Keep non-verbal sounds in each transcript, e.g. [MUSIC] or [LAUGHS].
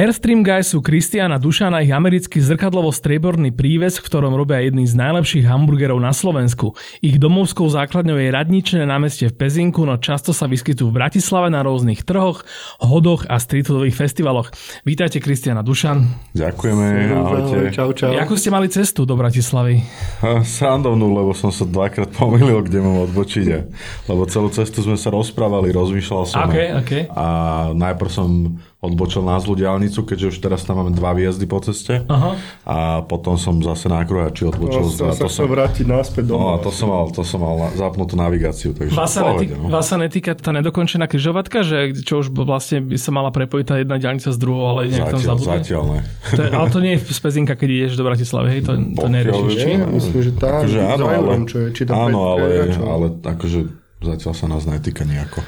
Airstream Guys sú Kristiana Dušan a ich americký zrkadlovo-strieborný príves, v ktorom robia jedný z najlepších hamburgerov na Slovensku. Ich domovskou základňou je radničné námestie v Pezinku, no často sa vyskytujú v Bratislave na rôznych trhoch, hodoch a streetfoodových festivaloch. Vítajte Kristiana Dušan. Ďakujeme, ahojte. Čau, čau. Ako ste mali cestu do Bratislavy? Srandovnú, lebo som sa dvakrát pomýlil, kde mám odbočiť. Lebo celú cestu sme sa rozprávali, rozmýšľal som. Okay, okay. A najprv som odbočil na zlú diálnicu, keďže už teraz tam máme dva výjazdy po ceste. Aha. A potom som zase na kruhači odbočil. No, sa chcel vrátiť naspäť domov. No a to som mal, to som mal zapnutú navigáciu. Takže vás, sa netýka, no. vás sa netýka tá nedokončená križovatka, že čo už vlastne by sa mala prepojiť tá jedna diálnica s druhou, ale nejak tam zabudne? Zatiaľ ne. To je, ale to nie je z Pezinka, keď ideš do Bratislavy, hej? To, to neriešiš. Nie, myslím, že tá, akože áno, ale, čo je, či tam áno, ale, ale akože zatiaľ sa nás netýka nejako.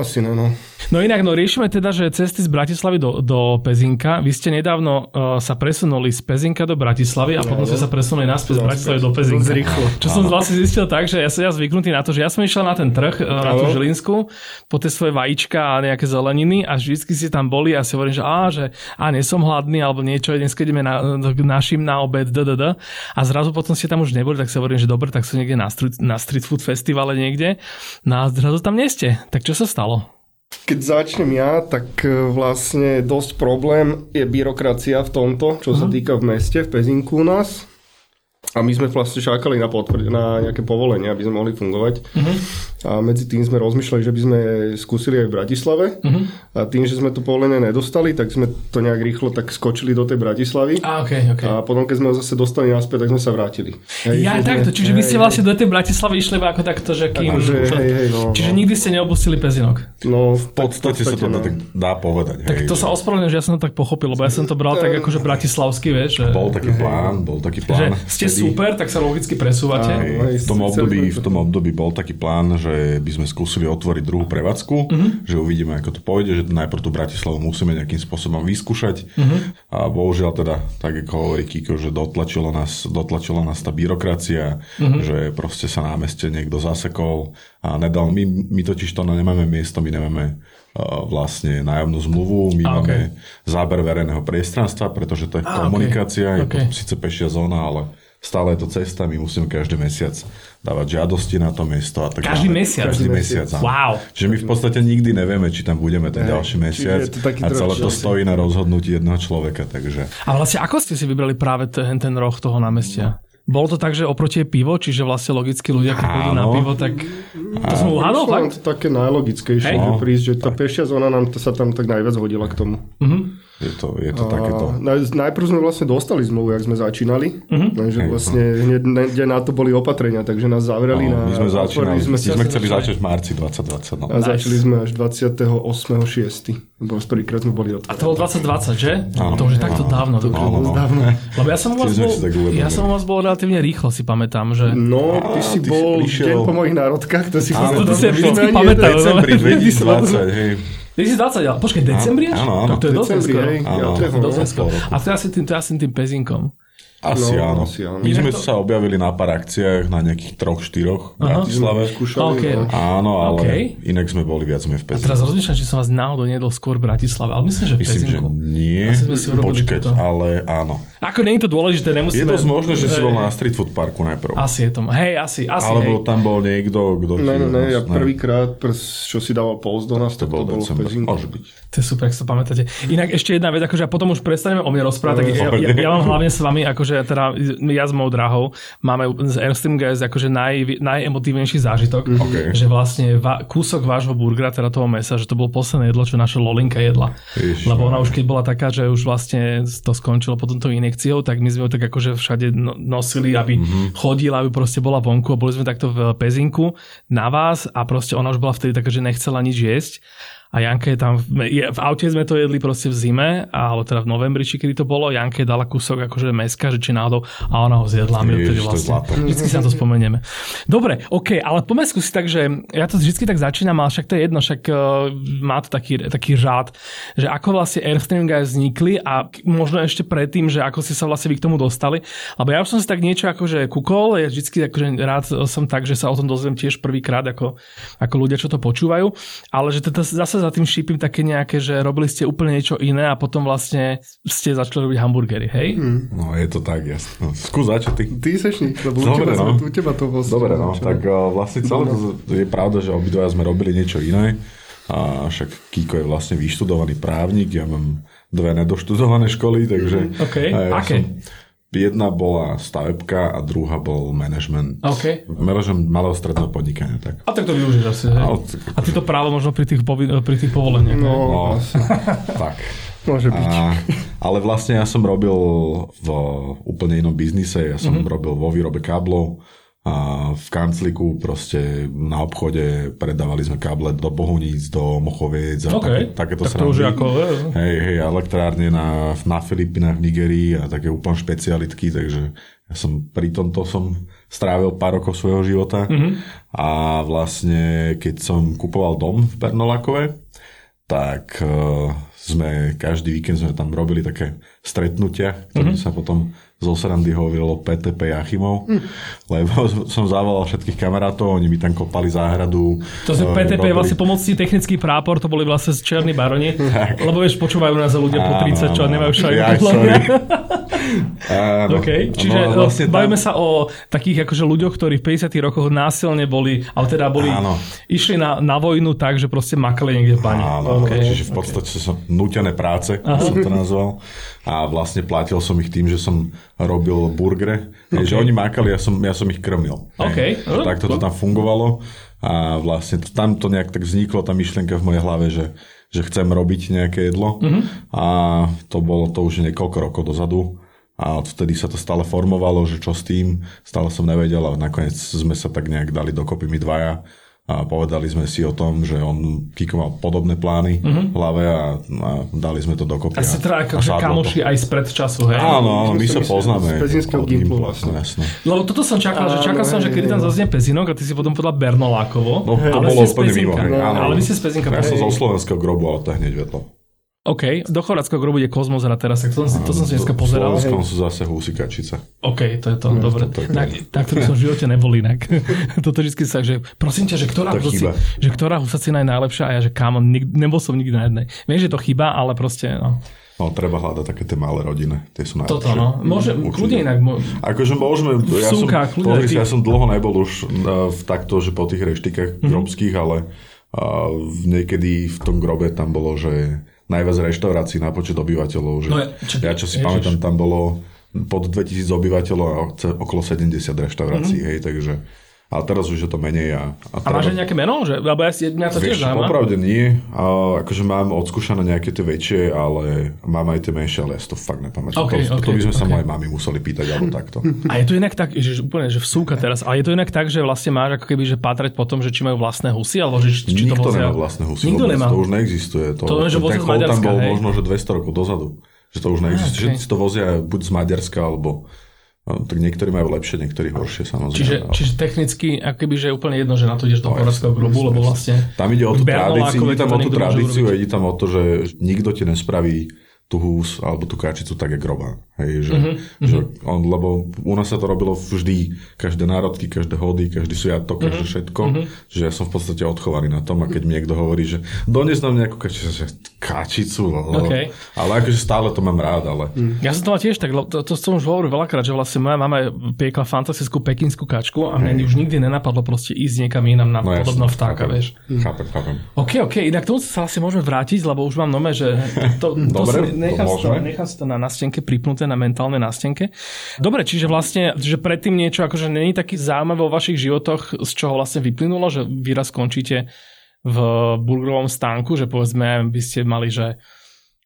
Asi no, no. No inak, no riešime teda, že cesty z Bratislavy do, do Pezinka. Vy ste nedávno uh, sa presunuli z Pezinka do Bratislavy a no, potom ste sa presunuli naspäť z Bratislavy do Pezinka. Rýchlo. Čo som vlastne zistil tak, že ja som ja zvyknutý na to, že ja som išiel na ten trh, uh, na tú Žilinsku, po tie svoje vajíčka a nejaké zeleniny a vždycky si tam boli a si hovorím, že á, že á, nie som hladný alebo niečo, dnes keď ideme na, našim na obed, ddd. A zrazu potom ste tam už neboli, tak si hovorím, že dobre, tak som niekde na street, na street food festivale niekde. No a zrazu tam nie ste. Tak čo sa stalo? Keď začnem ja, tak e, vlastne dosť problém je byrokracia v tomto, čo sa týka v meste, v Pezinku u nás. A my sme vlastne čakali na, potvr- na nejaké povolenie, aby sme mohli fungovať. Uh-huh. A medzi tým sme rozmýšľali, že by sme skúsili aj v Bratislave. Uh-huh. A tým, že sme to povolenie nedostali, tak sme to nejak rýchlo tak skočili do tej Bratislavy. A, okay, okay. a potom, keď sme ho zase dostali naspäť, tak sme sa vrátili. Hej, ja takto, čiže hej, vy ste vlastne do tej Bratislavy išli ako takto, že kým... Akože, hej, hej, no, čiže no. nikdy ste neopustili Pezinok. No, v podstate, v podstate sa to no. tak dá povedať. Tak hej, to sa ospravedlňujem, že ja som to tak pochopil, lebo ja som to bral tak akože bratislavský, vieš. Že... Bol taký plán, bol taký plán. Že ste super, tak sa logicky presúvate. Aj, v, tom období, v tom období bol taký plán, že by sme skúsili otvoriť druhú prevádzku, uh-huh. že uvidíme, ako to pôjde, že najprv tú Bratislavu musíme nejakým spôsobom vyskúšať. Uh-huh. A bohužiaľ teda, tak ako hovorí Kiko, že dotlačila nás, dotlačila nás tá byrokracia, uh-huh. že proste sa na meste niekto zasekol a nedal, my, my totiž to nemáme miesto, my nemáme vlastne nájomnú zmluvu, my a, máme okay. záber verejného priestranstva, pretože to je a, komunikácia, okay. je okay. to síce pešia zóna, ale stále je to cesta, my musíme každý mesiac dávať žiadosti na to miesto. A tak každý mesiac? Každý mesiac, áno. Wow. Čiže my v podstate nikdy nevieme, či tam budeme ten ďalší mesiac a celé to stojí na rozhodnutí jedného človeka. Takže... A vlastne ako ste si vybrali práve ten, ten roh toho námestia? Bolo to tak, že oproti je pivo, čiže vlastne logicky ľudia, keď pôjdu na pivo, tak to som uhádol, fakt? To také najlogickejšie, hey. že prísť, že tá pešia zóna nám to sa tam tak najviac hodila k tomu. Uh-huh. Je to, je to a takéto. Najprv sme vlastne dostali zmluvu, jak sme začínali. Uh-huh. Takže vlastne hneď ne, na to boli opatrenia, takže nás zavreli no, na... My sme začínali, sme, my sme chceli začať v marci 2020. No. A nice. začali sme až 28.6. Lebo prvýkrát sme boli otvorení. A to bolo 2020, že? Áno, to už je takto dávno. To no. dávno. Lebo ja som u vás bol, ja som u vás bol relatívne rýchlo, si pamätám, že... No, ty si ty bol deň po mojich národkách, to si áno, to si vždycky pamätám. Decembri 2020, hej. 2020, ale počkaj, decembri až? Áno, áno. Tak to je dosť skoro. Áno, dosť skoro. A to je asi tým, to je asi tým pezinkom. Asi, no, áno. asi áno. My sme to... sa objavili na pár akciách, na nejakých troch, štyroch v Bratislave. Okay. No. Áno, ale okay. inak sme boli viac sme v Pezinku. A teraz rozmýšľam, či som vás náhodou nedol skôr v Bratislave, ale myslím, že v Myslím, že nie. Počkať, ale áno. Ako nie je to dôležité, nemusíme... Je to možné, že si bol na Street Food Parku najprv. Asi je to. Hej, asi, asi. Alebo hej. tam bol niekto, kto... Ne, ne, ne, ja prvýkrát, čo si dával post do nás, to, bol, bol v Pezinku. Môže byť. To je super, ak sa pamätáte. Inak ešte jedna vec, akože potom už prestaneme o mne rozprávať, tak [LAUGHS] ja, ja, ja, mám hlavne s vami, akože teda ja s mojou drahou máme z Airstream Guys akože naj, najemotívnejší zážitok, mhm. okay. že vlastne va, kúsok vášho burgera, teda toho mesa, že to bolo posledné jedlo, čo naša Lolinka jedla. Ježiš, Lebo ona už keď bola taká, že už vlastne to skončilo, potom to iné injekciou, tak my sme ho tak akože všade no- nosili, aby mm-hmm. chodila, aby proste bola vonku a boli sme takto v pezinku na vás a proste ona už bola vtedy taká, že nechcela nič jesť a Janke tam, je, v aute sme to jedli proste v zime, alebo teda v novembri, či kedy to bolo, Janke dala kúsok akože meska, že či náhodou, a ona ho zjedla, my vtedy vlastne, vždycky sa to spomenieme. Dobre, OK, ale poďme si tak, že ja to vždycky tak začínam, ale však to je jedno, však uh, má to taký, taký řád, že ako vlastne Airstream Guys vznikli a možno ešte predtým, že ako ste sa vlastne vy k tomu dostali, lebo ja už som si tak niečo akože kúkol, ja vždycky akože rád som tak, že sa o tom dozviem tiež prvýkrát ako, ako ľudia, čo to počúvajú, ale že teda zase za tým šípim také nejaké, že robili ste úplne niečo iné a potom vlastne ste začali robiť hamburgery, hej? Mm. No je to tak, jasne. No, skús začať ty. Ty seš nik, lebo Dobre, u, teba, no. u teba to bolo. Dobre, no, čo? tak uh, vlastne celé to je pravda, že obidva sme robili niečo iné. A však Kiko je vlastne vyštudovaný právnik, ja mám dve nedoštudované školy, takže... Okay. Ja Aké? Som, Jedna bola stavebka a druhá bol management. Okay. Management malého stredného podnikania. Tak. A tak to využiješ asi, hej? Ale, a ty to právo možno pri tých, povi- pri tých povoleniach. No, no [LAUGHS] tak. Môže byť. A, ale vlastne ja som robil v úplne inom biznise. Ja som mm-hmm. robil vo výrobe káblov a v kancliku proste na obchode predávali sme káble do Bohuníc, do Mochoviec a okay. také, takéto tak to už ako, hej, hej, elektrárne na, na Filipinách, v Nigerii a také úplne špecialitky, takže ja som pri tomto som strávil pár rokov svojho života mm-hmm. a vlastne keď som kupoval dom v Pernolákove, tak uh, sme každý víkend sme tam robili také stretnutia, ktoré mm-hmm. sa potom zo srandy hovorilo PTP Jachimov, hm. lebo [LAUGHS] som zavolal všetkých kamarátov, oni mi tam kopali záhradu. To je PTP robili... je vlastne pomocný technický prápor, to boli vlastne černí baroni, [LAUGHS] tak. lebo vieš, počúvajú nás ľudia po 30, čo nemajú šajnu. Ja, Áno, okay. Čiže no, vlastne bavíme tam... sa o takých akože ľuďoch, ktorí v 50 rokoch násilne boli, ale teda boli, áno. išli na, na vojnu tak, že proste makali niekde v bani. Áno, okay. čiže v podstate okay. som nutené práce, Aha. som to nazval. A vlastne platil som ich tým, že som robil burgere. Okay. Že oni mákali, ja som, ja som ich krmil. Okay. No, tak to tam fungovalo. A vlastne tam to nejak tak vzniklo, tá myšlienka v mojej hlave, že že chcem robiť nejaké jedlo mm-hmm. a to bolo to už niekoľko rokov dozadu a odtedy sa to stále formovalo, že čo s tým, stále som nevedel a nakoniec sme sa tak nejak dali dokopy my dvaja a povedali sme si o tom, že on Kiko mal podobné plány mm-hmm. v hlave a, a dali sme to dokopy. A ste teda akože kamoši aj spred času, hej? Áno, áno, my sa poznáme. Z pezinského gimplu vlastne. Jasne. Lebo toto som čakal, že čakal som, že kedy tam zaznie Pezinok a ty si potom povedal Bernolákovo. No, to bolo úplne mimo. Ale vy ste z Pezinka. Ja som zo slovenského grobu, ale to hneď vedlo. OK, do chorvátskeho grobu je Kozmos teraz, tak to, to som si dneska pozeral. V Slovenskom sú zase husy kačice. OK, to je to, no, dobre. To, to, tak, to som v živote nebol inak. [LAUGHS] Toto vždy sa, že prosím ťa, že ktorá, husaci, že ktorá husacina je najlepšia a ja, že kámo, nik, nebol som nikdy na jednej. Viem, že to chyba, ale proste, no. No, treba hľadať také tie malé rodiny. Tie sú najlepšie. Toto, no. Môže, kľudne inak. Mo... Akože môžeme, ja, Súka, som, pozri, ty... ja som dlho nebol už uh, v takto, že po tých reštikách mm-hmm. grobských, ale uh, niekedy v tom grobe tam bolo, že najviac reštaurácií na počet obyvateľov. Že no, čo, ja čo si ježiš. pamätám, tam bolo pod 2000 obyvateľov a okolo 70 reštaurácií, mm-hmm. hej, takže ale teraz už je to menej. A, a, a máš aj nejaké meno? Že, lebo ja si mňa to tiež zaujíma. Popravde nie. A, akože mám odskúšané nejaké tie väčšie, ale mám aj tie menšie, ale ja si to fakt nepamätám. Okay, to, okay, to by sme okay. sa mojej mami museli pýtať, alebo takto. A je to inak tak, že úplne, že vsúka teraz, ale je to inak tak, že vlastne máš ako keby, že patrať po tom, že či majú vlastné husy, alebo že či Nikto to nemá vlastné husy. Nikto vôbec, nemá. To už neexistuje. To, to že ten chov tam bol hej? možno, že 200 rokov dozadu. Že to už neexistuje. Okay. Že si to vozia buď z Maďarska, alebo No, tak niektorí majú lepšie, niektorí horšie samozrejme. Čiže, ale... čiže technicky, ako keby, že je úplne jedno, že na to ideš do poradského grubu, lebo vlastne... Tam ide o tú tradíciu, ide tam o tú tradíciu, ide tam o to, že nikto ti nespraví tú hús alebo tú kačicu tak, jak robá. Hej, že, mm-hmm. že on, lebo u nás sa to robilo vždy, každé národky, každé hody, každý sviatok, každé mm-hmm. všetko, mm-hmm. že ja som v podstate odchovaný na tom a keď mi niekto hovorí, že dones nám nejakú kačicu, že kačicu, okay. ale akože stále to mám rád, ale... Ja som to mal tiež tak, to, to som už hovoril veľakrát, že vlastne moja mama piekla fantastickú pekinskú kačku a mne už nikdy nenapadlo proste ísť niekam inám na no, podobného vtáka, chápem, vieš. Chápem, chápem. OK, OK, inak tomu sa asi môžeme vrátiť, lebo už mám nome, že to, to Dobre, nechám, to, nechám si to na nástenke pripnuté, na mentálnej nástenke. Dobre, čiže vlastne, že predtým niečo akože není taký zaujímavé vo vašich životoch, z čoho vlastne vyplynulo, že vy raz skončíte v burgerovom stánku, že povedzme by ste mali, že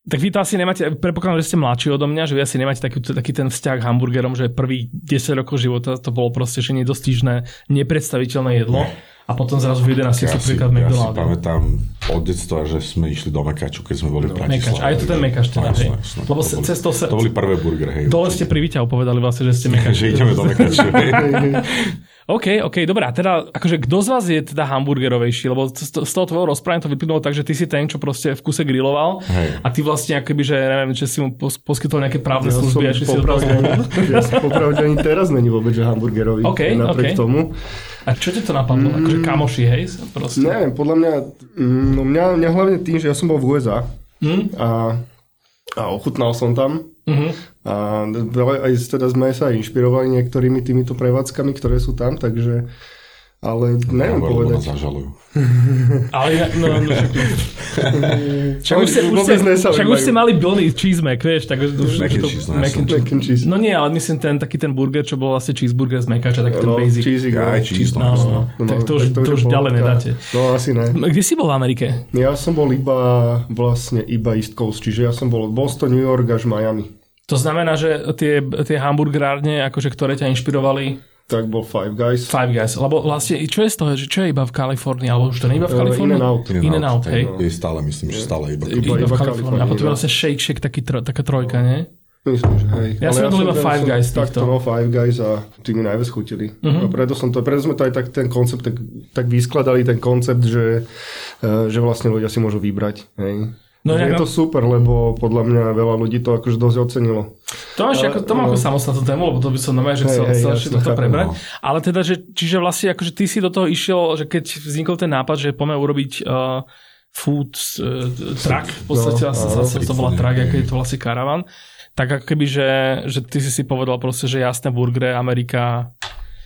Tak vy to asi nemáte, predpokladám, že ste mladší odo mňa, že vy asi nemáte taký, taký ten vzťah k hamburgerom, že prvý 10 rokov života to bolo proste, že nedostižné, nepredstaviteľné jedlo. A potom zrazu v 11 Ja sú si, príklad ja si McDonald's. pamätám od detstva, že sme išli do Mekaču, keď sme boli v Bratislave. Mekač, a je to ten Mekač teda, No, hej. Lebo To boli- cestou sa- To boli prvé burgery, hej. Dole ste pri Výťahu povedali vlastne, že ste Mekač. [LAUGHS] že ideme do Mekaču. [LAUGHS] OK, OK, dobré. A teda, akože kto z vás je teda hamburgerovejší? Lebo z, z toho tvojho rozprávania to vyplynulo tak, že ty si ten, čo proste v kuse griloval Hej. a ty vlastne akoby, že neviem, že si mu pos, poskytol nejaké právne Ja som služby a že si ho popravde, ja som popravde ani teraz není vôbec, že hamburgerový. OK, OK. napriek tomu. A čo ti to napadlo? Akože kamoši, hej? Proste. Neviem, podľa mňa, mm, no mňa, mňa hlavne tým, že ja som bol v USA Hm? a, a ochutnal som tam Mhm. A aj teda sme sa inšpirovali niektorými týmito prevádzkami, ktoré sú tam, takže ale neviem Lebo povedať. zažalujú. [LAUGHS] Ale ja, no, no, však, [LAUGHS] však, už, ste, už, však už ste mali Billy cheese mac, vieš, tak už, and to- cheese, no, mac and cheese. Mac and cheese. No nie, ale myslím ten taký ten burger, čo bol vlastne cheeseburger z Mekača, taký ten No, basic. cheesy, no. aj cheese, no, No, no, no. Tak to už, to už je ďalej nedáte. No asi ne. Kde si bol v Amerike? Ja som bol iba vlastne iba East Coast, čiže ja som bol od Boston, New York až Miami. To znamená, že tie, tie hamburgerárne, akože, ktoré ťa inšpirovali, Tak bol Five Guys. Five Guys. Lebo vlastne, čo je z toho, že čo je iba v Kalifornii, alebo už to nie iba v Eh, Kalifornii? In-N-Out. In and out, hej. Je stále, myslím, že stále iba. Iba- Iba v Kalifornii. A potom vlastne Shake Shack, taký, tro, taká trojka, nie? Myslím, že hej. Ja Ale som bol iba Five Guys týchto. Takto, no Five Guys a tí mi najviac chutili. Uh-huh. A preto, som to, preto sme to aj tak ten koncept tak, tak vyskladali, ten koncept, že, eh, že vlastne ľudia si môžu vybrať. Hej. No, je to super, lebo podľa mňa veľa ľudí to akože dosť ocenilo. To máš Ale- ako, to mám ako no. samostatnú tému, lebo to by som normálne, že chcel, hej, chcel jasne, ešte toto prebrať. no. Ale teda, že, čiže vlastne akože ty si do toho išiel, že keď vznikol ten nápad, že poďme urobiť uh, food uh, truck, v podstate No, no, áno, zase to bola truck, ako je to vlastne karavan, tak ako keby, že, že ty si si povedal proste, že jasné burgery, Amerika,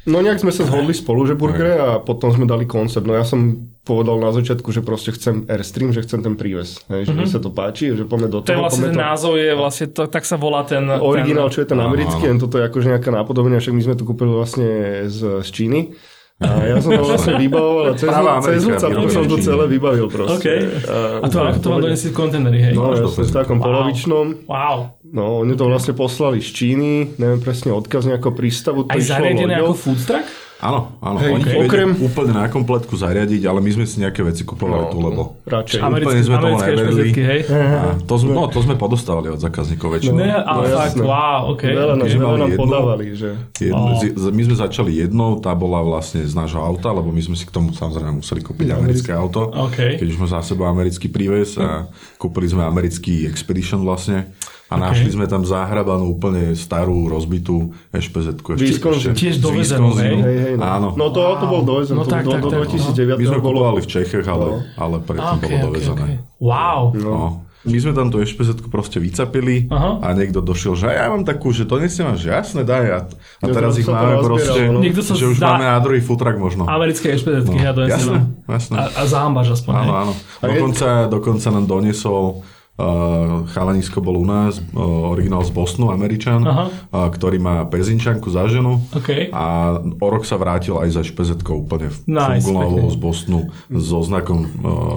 No nejak sme sa zhodli spolu, že burgery a potom sme dali koncept. No ja som povedal na začiatku, že proste chcem Airstream, že chcem ten príves. Hej, že mm-hmm. mi sa to páči, že poďme do to je toho. vlastne ten to... názov je vlastne, to, tak sa volá ten... Originál, čo je ten americký, len toto je akože nejaká nápodobňa, však my sme to kúpili vlastne z, z Číny. A ja som to [LAUGHS] vlastne vybavoval a cez, cez okay. som to celé vybavil proste. OK. A to, ako to vám donesli kontenery, hej? No, ja to som v takom Wow. polovičnom. Wow. No, oni to vlastne poslali z Číny, neviem presne odkaz nejakého prístavu. Aj zariadené ako food truck? Áno, áno. Hej, Oni okrem- okrem... úplne na kompletku zariadiť, ale my sme si nejaké veci kupovali No, tu, lebo... Radšej. Americké, sme neverili. špezetky, hej? A to sme, no, to sme podostávali od zákazníkov väčšinou. Ne, ale no fakt, jasné. wow, ok. Veľa, nám podávali, že... Jedno, Oh. z- my sme začali jednou, tá bola vlastne z nášho auta, lebo my sme si k tomu samozrejme museli kúpiť americké auto. OK. Keď už sme za sebou americký príves a kúpili sme americký Expedition vlastne a OK. našli sme tam zahrabanú úplne starú, rozbitú ešpezetku. Wisconsin. Tiež dovezenú, hej? Hej, hej, no. Áno. No to auto bol dovezené, No to tak, do, tak, do tak, 2009 My sme bolo... kupovali v Čechách, ale, ale predtým Ok, bolo ok, dovezené. ok. Wow. No. My sme tam tú ešpezetku proste vycapili Aha. a niekto došiel, že ja mám takú, že to nesi máš, jasné, daj. A, a teraz ich to máme proste, no. Niekto sa že už máme na druhý futrak možno. Americké špezetky, ja donesem. jasné, jasné. A, a zahambaš aspoň? Áno, áno. Dokonca, dokonca nám doniesol Uh, chalanisko bol u nás, uh, originál z Bostonu, Američan, Aha. uh, ktorý má pezinčanku za ženu OK. a o rok sa vrátil aj za špezetkou úplne Nice, pekne. z Bostonu so znakom uh,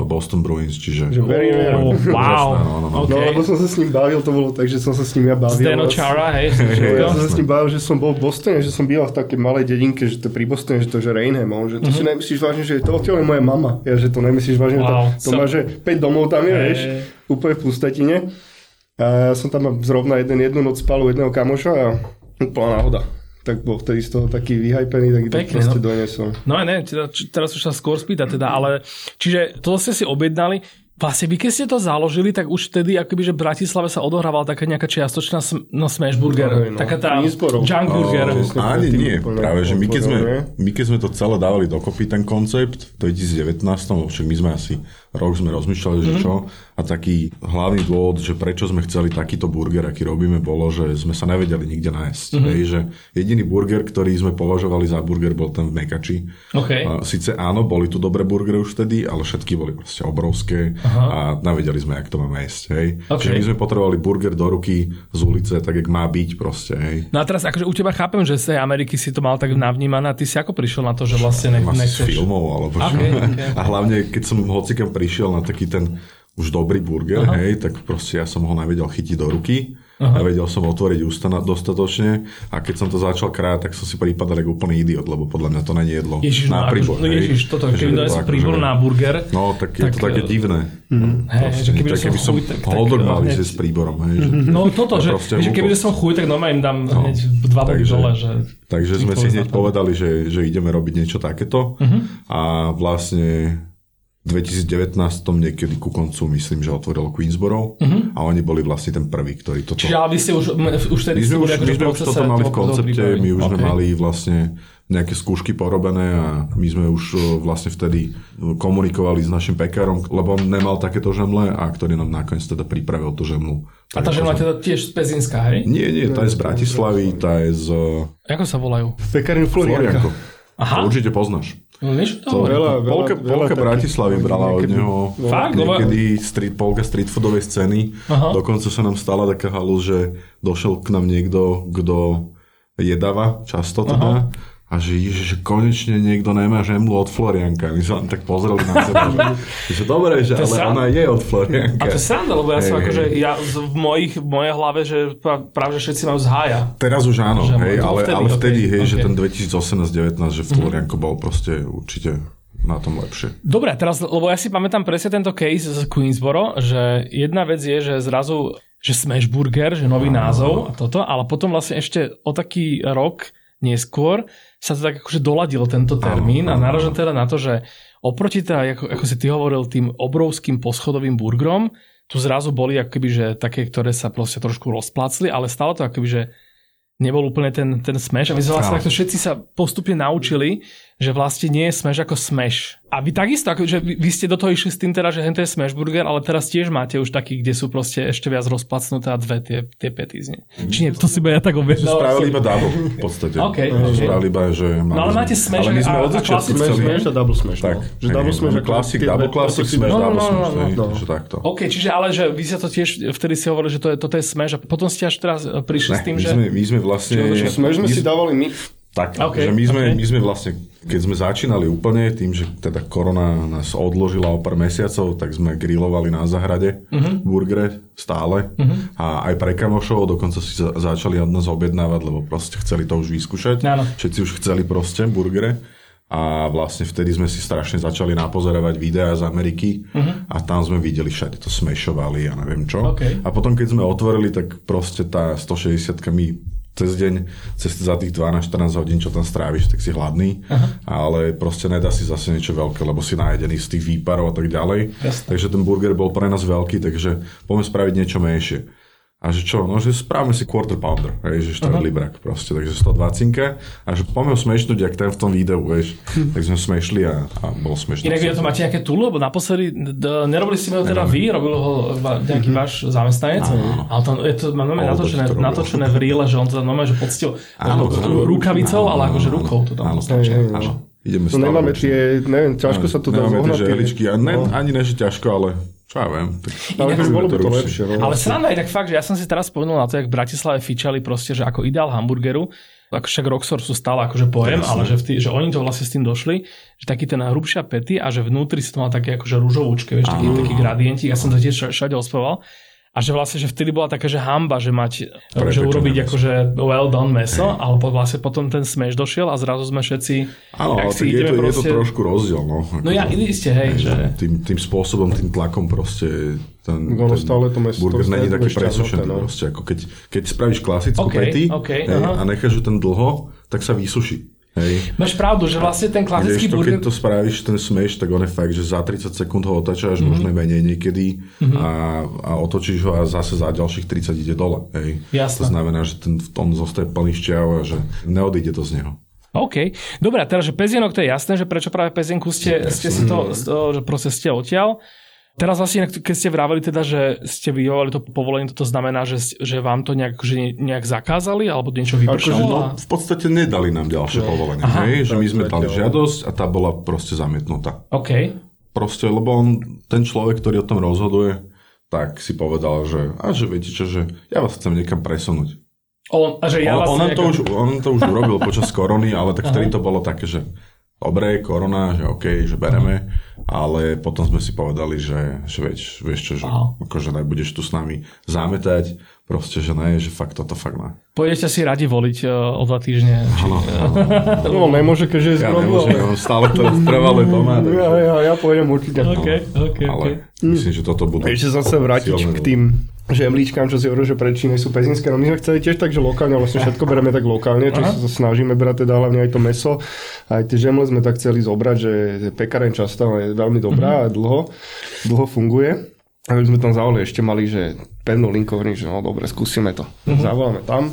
Boston Bruins, čiže... Že very. Oh, wow. no, no, no. OK. No, lebo som sa s ním bavil, to bolo tak, že som sa s ním ja bavil. Zdeno vlastne. Chara, hej? Ja som sa s ním bavil, že som bol v Bostone, že som býval v takej malej dedinke, že to je pri Bostone, že to je že Rainham, on, že to si nemyslíš vážne, že to odtiaľ je moja mama. Ja, že to nemyslíš vážne, Wow. to, to So- má, že 5 domov tam je, Hej. vieš, úplne v pustatine. A ja som tam zrovna jeden, jednu noc spal u jedného kamoša a úplná náhoda. Tak bol vtedy z toho taký vyhajpený, tak to Pekne, proste no. doniesol. No ne, teda, č- teraz už sa skôr spýta teda, ale čiže to ste si objednali, Vlastne vy keď ste to založili, tak už vtedy akoby, že v Bratislave sa odohrávala taká nejaká čiastočná sm- no, smash burger. No, hej, no. Taká tá junk burger. Uh, ani nie, práve, že my keď, sme, my keď sme to celé dávali dokopy, ten koncept v 2019, však my sme asi rok sme rozmýšľali, že čo, a taký hlavný dôvod, že prečo sme chceli takýto burger, aký robíme, bolo, že sme sa nevedeli nikde nájsť. Hej, že jediný burger, ktorý sme považovali za burger, bol ten v Mekači. OK. A Sice áno, boli tu dobré burgery už vtedy, ale všetky boli proste obrovské a nevedeli sme, jak to máme jesť. Hej. OK. Čiže my sme potrebovali burger do ruky z ulice, tak jak má byť proste. Hej. No a teraz akože u teba chápem, že z tej Ameriky si to mal tak navnímané a ty si ako prišiel na to, že vlastne ne, Asi z nechceš... filmov, alebo čo. Ok, ok. [LAUGHS] A hlavne, keď som hocikam prišiel na taký ten už dobrý burger, Aha. hej, tak proste ja som ho nevedel chytiť do ruky. Aha. A vedel som otvoriť ústa dostatočne a keď som to začal krájať, tak som si prípadal ako úplný idiot, lebo podľa mňa to není jedlo Ježiš, na no, príbor. No, ježiš, toto, keď daj si príbor na burger. No, tak je tak, to také eh, divné. Mm, hej, že keby, tak, keby som chuj, tak, mal hneď, s príborom. Hej, že, no toto, že, že keby som chuj, tak normálne dám no, hneď dva body dole. Že takže sme si hneď povedali, že, že ideme robiť niečo takéto uh-huh. a vlastne 2019 niekedy ku koncu myslím, že otvoril Queensboro uh-huh. a oni boli vlastne ten prvý, ktorý toto... Čiže ale vy ste už, už tedy my sme už, my sme už toto mali v koncepte, my už okay. sme mali vlastne nejaké skúšky porobené a my sme už vlastne vtedy komunikovali s našim pekárom, lebo on nemal takéto žemle a ktorý nám nakoniec teda pripravil tú žemlu. A tá žemla teda tiež z Pezinska, hej? Nie, nie, tá je z Bratislavy, tá je z... Ako sa volajú? Pekárny Florianko. Aha. To určite poznáš. No, niečo to, to veľa, veľa, polka, veľa polka Bratislavy brala od neho Fakt? niekedy street, polka street foodovej scény. Aha. Dokonca sa nám stala taká halu, že došiel k nám niekto, kto jedava často teda. Aha a že, že konečne niekto nemá žemlu od Florianka. My sa tak pozreli na seba, že, [LAUGHS] že dobre, že, ale sranda. ona je od Florianka. A to je sranda, lebo ja hey, som akože, ja v, mojich, v mojej hlave, že práve že všetci majú z hája. Teraz už áno, hej, ale, vtedy, ale vtedy, okay, hej, okay. že ten 2018-19, že Florianko mm-hmm. bol proste určite na tom lepšie. Dobre, teraz, lebo ja si pamätám presne tento case z Queensboro, že jedna vec je, že zrazu že Smash Burger, že nový ah. názov a toto, ale potom vlastne ešte o taký rok neskôr sa to tak akože doladil tento termín a naražam teda na to, že oproti teda, ako, ako si ty hovoril, tým obrovským poschodovým burgerom, tu zrazu boli akoby, že také, ktoré sa proste trošku rozplácli, ale stále to akoby, že nebol úplne ten, ten smash a my sme vlastne takto všetci sa postupne naučili, že vlastne nie je smash ako smash. A vy takisto, ako, že vy, vy ste do toho išli s tým teda, že to je smash burger, ale teraz tiež máte už taký, kde sú proste ešte viac rozplacnuté a dve tie, tie pety z mm. Či nie, to si ja tak obieť. No, spravili iba double [LAUGHS] v podstate. Okay, okay. Spravili iba, že no ale máte smash ale my sme od začiatku chceli... Smash a double smash. Tak, no. že double smash classic, double classic, smash, no, double no, smash. No, no, no. takto. OK, čiže ale, že vy sa to tiež vtedy si hovorili, že to je, toto je smash a potom ste až teraz prišli s tým, že... My sme vlastne... Smash sme si dávali my tak, okay, že my sme, okay. my sme vlastne, keď sme začínali úplne, tým, že teda korona nás odložila o pár mesiacov, tak sme grilovali na zahrade uh-huh. burgere stále uh-huh. a aj pre kamošov, dokonca si za, začali od nás objednávať, lebo proste chceli to už vyskúšať. Áno. Všetci už chceli proste burgere a vlastne vtedy sme si strašne začali napozerovať videá z Ameriky uh-huh. a tam sme videli všade to smešovali a neviem čo. Okay. A potom keď sme otvorili, tak proste tá 160 mi cez deň, cez za tých 12-14 hodín, čo tam stráviš, tak si hladný, Aha. ale proste nedá si zase niečo veľké, lebo si najedený z tých výparov a tak ďalej. Jasne. Takže ten burger bol pre nás veľký, takže poďme spraviť niečo menšie. A že čo, no že správame si quarter pounder, hej, že štvrtlý uh-huh. brak proste, takže 120 a že poďme ho smešnúť, jak ten v tom videu, vieš, tak sme smešli a, a bolo smešné. Inak vy to máte nejaké túl, lebo naposledy d- nerobili ste ho teda vy, robil ho nejaký uh-huh. váš zamestnanec, uh-huh. ale to, je to máme natočené, to natočené v ríle, že on to normálne, že poctil áno, rukavicou, áno, ale akože rukou to tam áno, Ideme no nemáme tie, neviem, ťažko sa to dá zohnať. Nemáme tie a ne, no. ani ne, že ťažko, ale čo ja viem. Tak ale by bolo by to lepšie. No, ale sranda je tak fakt, že ja som si teraz spomenul na to, jak v Bratislave fičali proste, že ako ideál hamburgeru, ako však Roxor sú stále akože pojem, ale že, tý, že oni to vlastne s tým došli, že taký ten hrubšia pety a že vnútri si to mal také akože rúžovúčke, vieš, taký, taký gradientík, ja som to tiež všade ospoval. A že vlastne, že vtedy bola taká, že hamba, že mať, Prepečené že urobiť meso. akože well done meso, hey. ale vlastne potom ten smash došiel a zrazu sme všetci... Áno, ale si je, to, proste... je to trošku rozdiel, no. No ja, ste, hej, že... Tým, tým spôsobom, tým tlakom proste ten, ten stále to meso, burger není taký presušený. No. Proste, ako keď, keď spravíš klasickú okay, pety okay, hej, a necháš ju ten dlho, tak sa vysuší. Hej. Máš pravdu, že vlastne ten klasický to, burger... Keď to spravíš, ten smash, tak on je fakt, že za 30 sekúnd ho otačáš, mm-hmm. možno menej niekedy mm-hmm. a, a otočíš ho a zase za ďalších 30 ide dole. Hej. Jasne. To znamená, že ten, on zostaje plný šťav a že neodíde to z neho. OK. Dobre, a teraz, že pezienok, to je jasné, že prečo práve pezienku ste, ste si to, že proste ste odtiaľ. Teraz vlastne, keď ste vraveli teda, že ste vyjovali to povolenie, to znamená, že, že vám to nejak, že nejak zakázali, alebo niečo vypršalo? Akože, no, v podstate nedali nám ďalšie no. povolenie. Aha, hej, že my sme dali žiadosť a tá bola proste zamietnutá. OK. Proste, lebo on, ten človek, ktorý o tom rozhoduje, tak si povedal, že a že viete čo, že ja vás chcem niekam presunúť. On, a že ja on, vás on, to už, on to už urobil počas [LAUGHS] korony, ale tak vtedy to bolo také, že dobre, korona, že OK, že bereme, ale potom sme si povedali, že, že vieš, vieš čo, že Aha. akože nebudeš tu s nami zametať, proste, že ne, že fakt toto fakt ne. Pôjdete si radi voliť uh, o dva týždne. Či, Áno, [LAUGHS] No nemôže, keďže je ja nemôžem, no, stále to trvalé doma, Ja, takže, ja, ja pôjdem určite. OK, OK, ale OK. myslím, že toto budú Ešte zase vrátiť k tým žemlíčkám, čo si hovoril, že prečíne sú pezinské. No my sme chceli tiež tak, že lokálne, vlastne všetko bereme tak lokálne, čo sa snažíme brať teda hlavne aj to meso. Aj tie žemle sme tak chceli zobrať, že pekaren často je veľmi dobrá a dlho, dlho funguje. A my sme tam zavolali, ešte mali, že pevnú linku, hovorím, že no dobre, skúsime to. Zavoláme tam.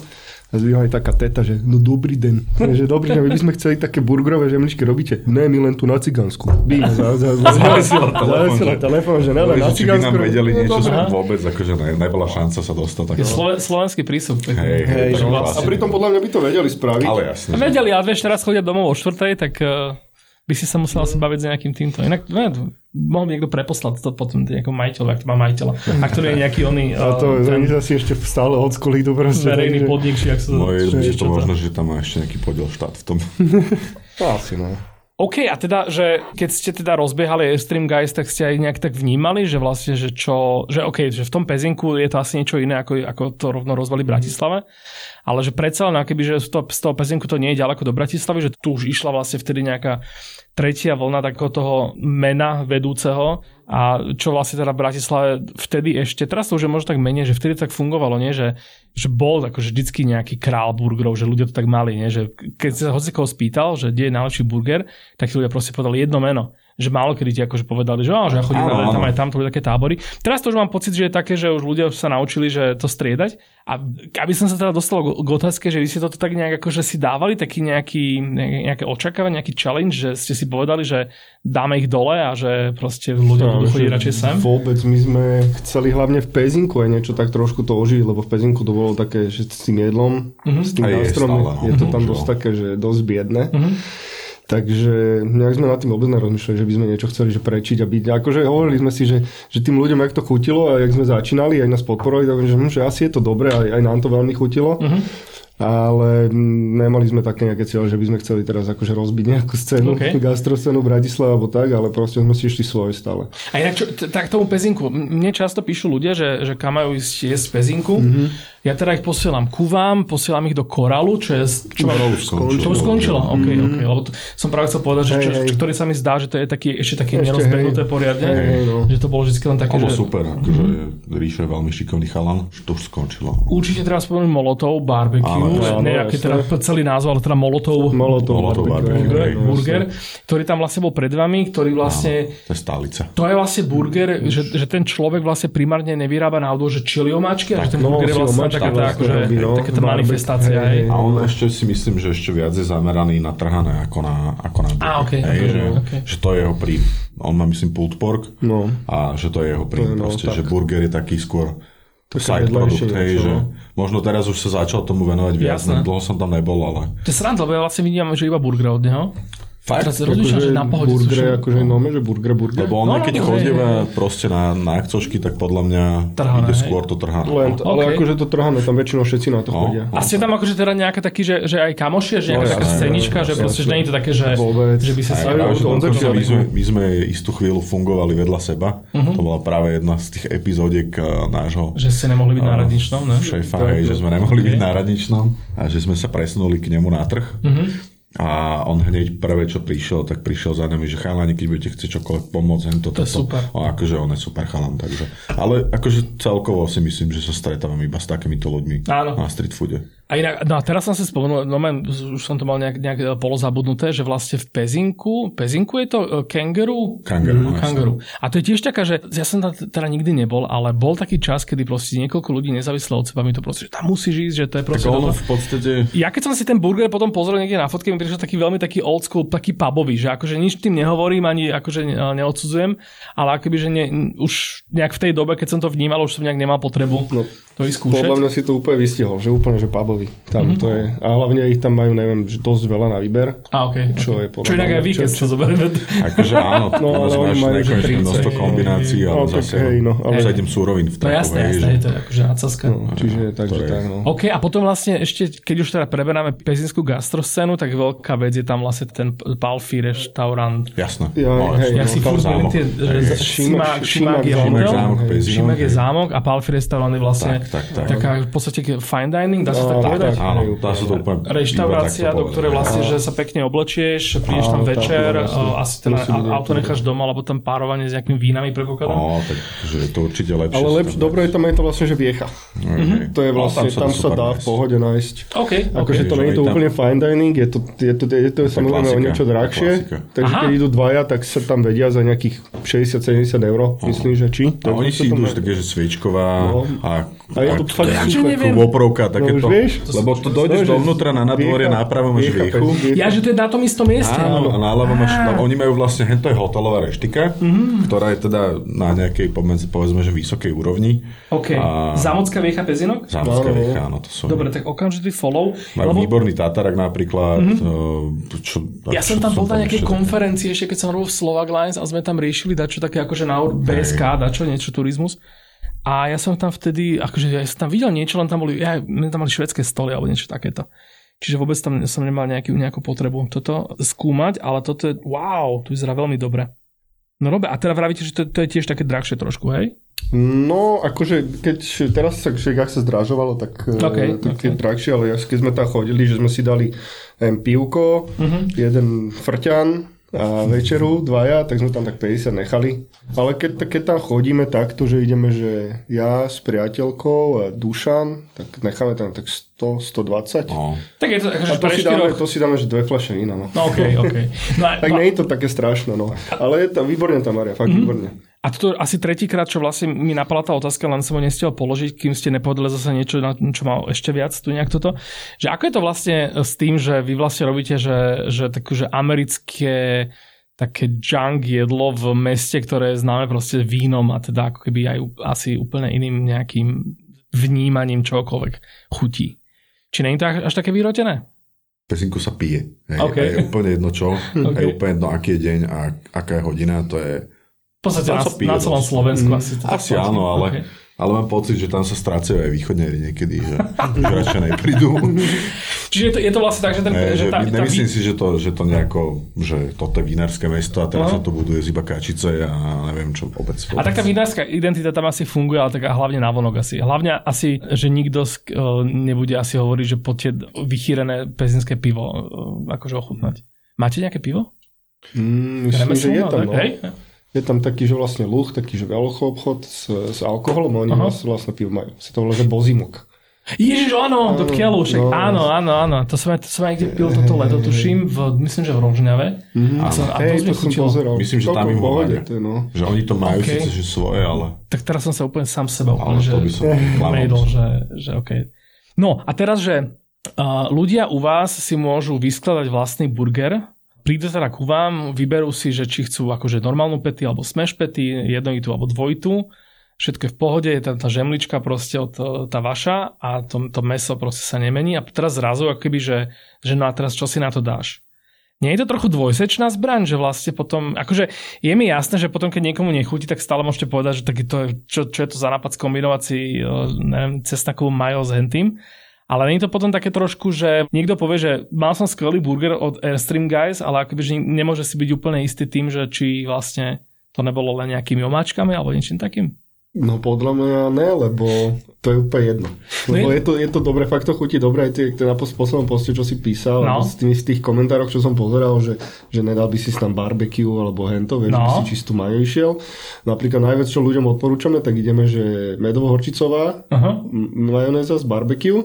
A zdvihla aj taká teta, že no dobrý den. [LAUGHS] že dobrý den, my by sme chceli také burgerové žemličky, robíte? Ne, my len tu na Cigánsku. Bím, za, za, za, [LAUGHS] Zavesila telefón, telefón, že ne, len na Či by Cigánsku. nám vedeli No, niečo, že vôbec akože ne, nebola šanca sa dostať. Tak, Je Sloven, slovenský prísup. hej, Hej, hej, a pritom podľa mňa by to vedeli spraviť. Ale jasne. A vedeli, ale vieš, teraz chodia domov o štvrtej, tak uh, by si sa musel asi baviť s nejakým týmto. Inak, ne, mohol by niekto preposlať to potom nejakého majiteľa, ak to má majiteľa. A ktorý je nejaký oný A to oni ten zase ešte stále od školy idú proste. verejný podnik, či ak sa... Moje čo- je čo to možno, že tam má ešte nejaký podiel štát v tom. [LAUGHS] Asi no. OK, a teda, že keď ste teda rozbiehali Airstream Guys, tak ste aj nejak tak vnímali, že vlastne, že čo, že OK, že v tom pezinku je to asi niečo iné, ako, ako to rovno rozvali v Bratislave, ale že predsa len, akoby, že z toho, z toho pezinku to nie je ďaleko do Bratislavy, že tu už išla vlastne vtedy nejaká tretia vlna takého toho mena vedúceho a čo vlastne teda v Bratislave vtedy ešte, teraz to už je možno tak menej, že vtedy tak fungovalo, nie? Že, že bol akože vždycky nejaký král burgerov, že ľudia to tak mali, nie? že keď sa hoci koho spýtal, že kde je najlepší burger, tak tí ľudia proste povedali jedno meno. Že málo kedy ti akože povedali, že, á, že ja chodím Áno, na tam aj tam, to boli také tábory. Teraz to už mám pocit, že je také, že už ľudia sa naučili, že to striedať. A aby som sa teda dostal k otázke, že vy ste toto tak nejak akože si dávali taký nejaký, nejaké očakávanie, nejaký challenge, že ste si povedali, že dáme ich dole a že proste ľudia budú chodiť radšej sem. Vôbec, my sme chceli hlavne v Pezinku aj niečo tak trošku to ožiť, lebo v Pezinku to bolo také, že s tým jedlom, s tým A je stále, no. je to tam dosť také, že dosť biedne. Mhm. Takže nejak sme nad tým vôbec nerozmýšľali, že by sme niečo chceli že prečiť a byť. Akože hovorili sme si, že, že tým ľuďom, jak to chutilo a jak sme začínali, aj nás podporovali, tak že, hm, že asi je to dobré, aj, aj nám to veľmi chutilo. Mhm. Ale nemali sme také nejaké cieľe, že by sme chceli teraz akože rozbiť nejakú scénu, OK. okay. [LAUGHS] gastroscénu Bratislava alebo tak, ale proste sme si išli svoje stále. A inak čo, t- tak tomu pezinku. Mne často píšu ľudia, že, že kam majú ísť jesť pezinku. Mhm. Ja teda ich posielam ku vám, posielam ich do Koralu, čo je... Čo už skončilo. to skončilo, OK, OK. Lebo to, som práve chcel povedať, že. Hej, čo, čo, ktorý sa mi zdá, že to je taký, ešte také nerozbehnuté poriadne. Hej, hej, no. Že to bolo vždy len také, Alebo že... super, akože Ríšo je veľmi šikovný chalan, že to už skončilo. Určite teraz spomenúť Molotov barbecue, Áno, áno, nejaký teda celý názov, ale teda Molotov, Molotov, Molotov barbecue, burger, burger ktorý tam vlastne bol pred vami, ktorý vlastne... To je stálica. To je vlastne burger, že, že ten človek vlastne primárne nevyrába náhodou, že čili omáčky a že ten no, burger je vlastne taká tá, vlastne akože, no. taká tá manifestácia. hej, Hej. A on ešte si myslím, že ešte viac je zameraný na trhané ako na, ako na burger. okej, Hej, okej, že, okej. že to je jeho príjm. On má myslím pulled pork No. a že to je jeho príjm. No, proste, že burger je taký skôr Také side produkt, hej, niečo, že no. možno teraz už sa začal tomu venovať viac, Jasné. dlho som tam nebol, ale To je sranda, lebo ja vlastne vidím, že iba burger od neho. Fakt? Teraz rozlišam, že na pohode sú burgery, všetko. akože no, že burger, burger. Lebo on, No, no, keď no, chodí hej, hej. proste na, na akcošky, tak podľa mňa Trhané, ide hej. skôr to trhané. Len, no. ale akože to trháme, tam väčšinou všetci na to No. chodia. A ste tam akože teda nejaká taký, že, že aj kamošie, že nejaká No, taká jasné, scénička, že proste, že nie je to také, že, Vôbec. že by sa sa... My, sme, istú chvíľu fungovali vedľa seba. Mhm. To bola práve jedna z tých epizódiek eh, nášho Že ste nemohli byť na radničnom, ne? šéfa, no. že sme nemohli byť na radničnom a že sme sa presunuli k nemu na trh. A on hneď prvé, čo prišiel, tak prišiel za nami, že chalani, keď budete chcieť čokoľvek pomôcť, hen toto, To je super. O, akože on je super chalan, takže. Ale akože celkovo si myslím, že sa stretávam iba s takýmito ľuďmi Áno. na street foode. A inak, no a teraz som si spomenul, no man, už som to mal nejak, nejak polozabudnuté, že vlastne v Pezinku, Pezinku je to kangaroo? Kangaroo, no, jasné. kangaroo. A to je tiež taká, že ja som tam teda nikdy nebol, ale bol taký čas, kedy proste niekoľko ľudí nezávisle od seba mi to proste, že tam musíš ísť, že to je proste... Tak ono v podstate... Ja keď som si ten burger potom pozrel niekde na fotke, mi prišiel taký veľmi taký old school, taký pubový, že akože nič tým nehovorím, ani akože ne- neodsudzujem, ale akoby, že ne, už nejak v tej dobe, keď som to vnímal, už som nejak nemal potrebu No, to vyskúšať. Podľa mňa si to úplne vystihol, že úplne, že pubový. Trhový. Tam mm-hmm. to je, a hlavne ich tam majú, neviem, že dosť veľa na výber. A okay, čo okay. je podľa Čo inak aj vy, keď sa zoberieme. Akože áno, No, ale oni majú, že nekonečné 30, množstvo kombinácií, ale No, tak zase hej, no, ale- 7 súrovín v No traku, jasné, jasné, že- je to akože nadsazka. No, čiže takže to je- tak, no. OK, a potom vlastne ešte, keď už teda preberáme pezinskú gastroscénu, tak veľká vec je tam vlastne ten Palfi restaurant. Jasné. Ja, No, hej, no, si tam furt zámok. tie, že Šimak, je hotel, Šimak je zámok a Palfi restaurant je vlastne Tak, tak, tak. taká v podstate fine dining, dá sa No, tak, povedať? Áno, dá sa to úplne Reštaurácia, do ktorej vlastne, že sa pekne oblečieš, prídeš tam večer, no, jasne. o, asi teda auto necháš doma, alebo tam párovanie s nejakými vínami predpokladám. No, tak že je to určite lepšie. Ale lepšie, to dobre je tam je to vlastne, že viecha. Okay. To je No, vlastne, tam sa dá v pohode nájsť. OK. Akože to nie je to úplne fine dining, je to, je to, je to samozrejme o niečo to drahšie. Takže keď idú dvaja, tak sa tam vedia za nejakých 60-70 eur. Myslím, že či? A oni si idú už také, že sviečková No. a, A je to fakt Ja super. neviem. Voprovka, takéto. už vieš? Lebo to dojdeš No, že dovnútra na nadvorie, viecha- nápravo máš viecha. Ja, že to je na tom istom mieste. Áno, a náľavo máš, no, oni majú vlastne, hento je hotelová reštika, Mhm. ktorá je teda na nejakej, pomedzi, povedzme, že vysokej úrovni. OK. A- Zamocká viecha Pezinok? Zámocká viecha, áno, to sú. Dobre, tak okamžitý follow. Majú výborný Tatarak napríklad. Mm-hmm. Čo, Ja čo som tam bol na nejakej konferencii, ešte keď som robil v Slovak Lines a sme tam riešili dačo také akože na BSK, dačo, niečo turizmus. A ja som tam vtedy, akože ja som tam videl niečo, len tam boli, ja, tam mali švedské stoly alebo niečo takéto. Čiže vôbec tam som nemal nejaký, nejakú potrebu toto skúmať, ale toto je, wow, tu vyzerá veľmi dobre. No dobre, a teda vravíte, že to, to je tiež také drahšie trošku, hej? No, akože keď teraz sa, ak sa zdražovalo, tak, OK, tak OK. je drahšie, ale keď sme tam chodili, že sme si dali um, pivko, Mhm. jeden frťan a večeru, dvaja, tak sme tam tak 50 nechali. Ale keď, keď tam chodíme takto, že ideme, že ja s priateľkou a Dušan, tak necháme tam tak 100, 120. No. Tak je to akože A to si, dáme, to si dáme, že dve fľaše vína, no. No okej, okej. No, Tak nie je to také strašné, no. Ale je tam výborne tam Maria, fakt výborne. A toto asi tretíkrát, čo vlastne mi napadla tá otázka, len som ho nestiel položiť, kým ste nepovedali zase niečo, na čo má ešte viac tu nejak toto. Že ako je to vlastne s tým, že vy vlastne robíte, že, že takže americké také junk jedlo v meste, ktoré je známe proste vínom a teda ako keby aj asi úplne iným nejakým vnímaním čokoľvek chutí. Či je to až také vyrotené? Pezinku sa pije. Hej, OK. A je úplne jedno čo. [LAUGHS] OK. Okay. Je úplne jedno, aký je deň a aká je hodina. To je... V podstate na, na celom. Slovensku asi. to Asi platí. áno, ale, Okay. ale mám pocit, že tam sa strácajú aj východňari niekedy, že, že radšej neprídu. [LAUGHS] Čiže je to, je to vlastne tak, že, ten, Ne, že že tá, tá, nemyslím si, že to, že to nejako, že toto je vinárske mesto a teraz Aha. sa to buduje z iba kačice a neviem čo vôbec. A taká vinárska identita tam asi funguje, ale taká hlavne navonok asi. Hlavne asi, že nikto sk- e, nebude asi hovoriť, že poďte vychýrené pezinské pivo e, akože ochutnať. Máte nejaké pivo? Mm, myslím, že je tam, no. Hej? Je tam taký, že vlastne luch, taký, že veľký obchod s, s alkoholom, a oni Aha. vlastne, vlastne pivo majú. Sa to volá, že bozimok. Ježiš, áno, do Áno, kielu, však no. áno, áno, áno. To som, aj- to som aj niekde pil toto leto, tuším, v, myslím, že v Rožňave. A, som, a Hej, to som pozeral. Myslím, že tam im je, no. Že oni to majú OK. síce, že svoje, ale, Tak teraz som sa úplne sám seba úplne, ale že to by som [LAUGHS] klamal. že, že OK. No a teraz, že uh, ľudia u vás si môžu vyskladať vlastný burger, prídu teda ku vám, vyberú si, že či chcú akože normálnu pety alebo smash pety, jednoitú alebo dvojitú, všetko je v pohode, je tam tá žemlička proste od, tá vaša a to, to meso proste sa nemení a teraz zrazu ako keby, že, že no a teraz čo si na to dáš? Nie je to trochu dvojsečná zbraň, že vlastne potom, akože je mi jasné, že potom, keď niekomu nechutí, tak stále môžete povedať, že tak to čo, čo je to za nápad skombinovať si, eh, neviem, cesnakovú majo s hentým. Ale nie je to potom také trošku, že niekto povie, že mal som skvelý burger od Airstream Guys, ale akoby, že nemôže si byť úplne istý tým, že či vlastne to nebolo len nejakými omáčkami alebo niečím takým. No podľa mňa ne, lebo to je úplne jedno. No Lebo je- to, je to dobre, fakt to chutí dobre, aj tie, na pos- poslednom poste, čo si písal, No. z, tých, z tých komentároch, čo som pozeral, že, že nedal by si tam barbecue alebo hento, vieš, No. by si čistú majo išiel. Napríklad najviac, čo ľuďom odporúčame, tak ideme, že medovo-horčicová, m- majonéza z barbecue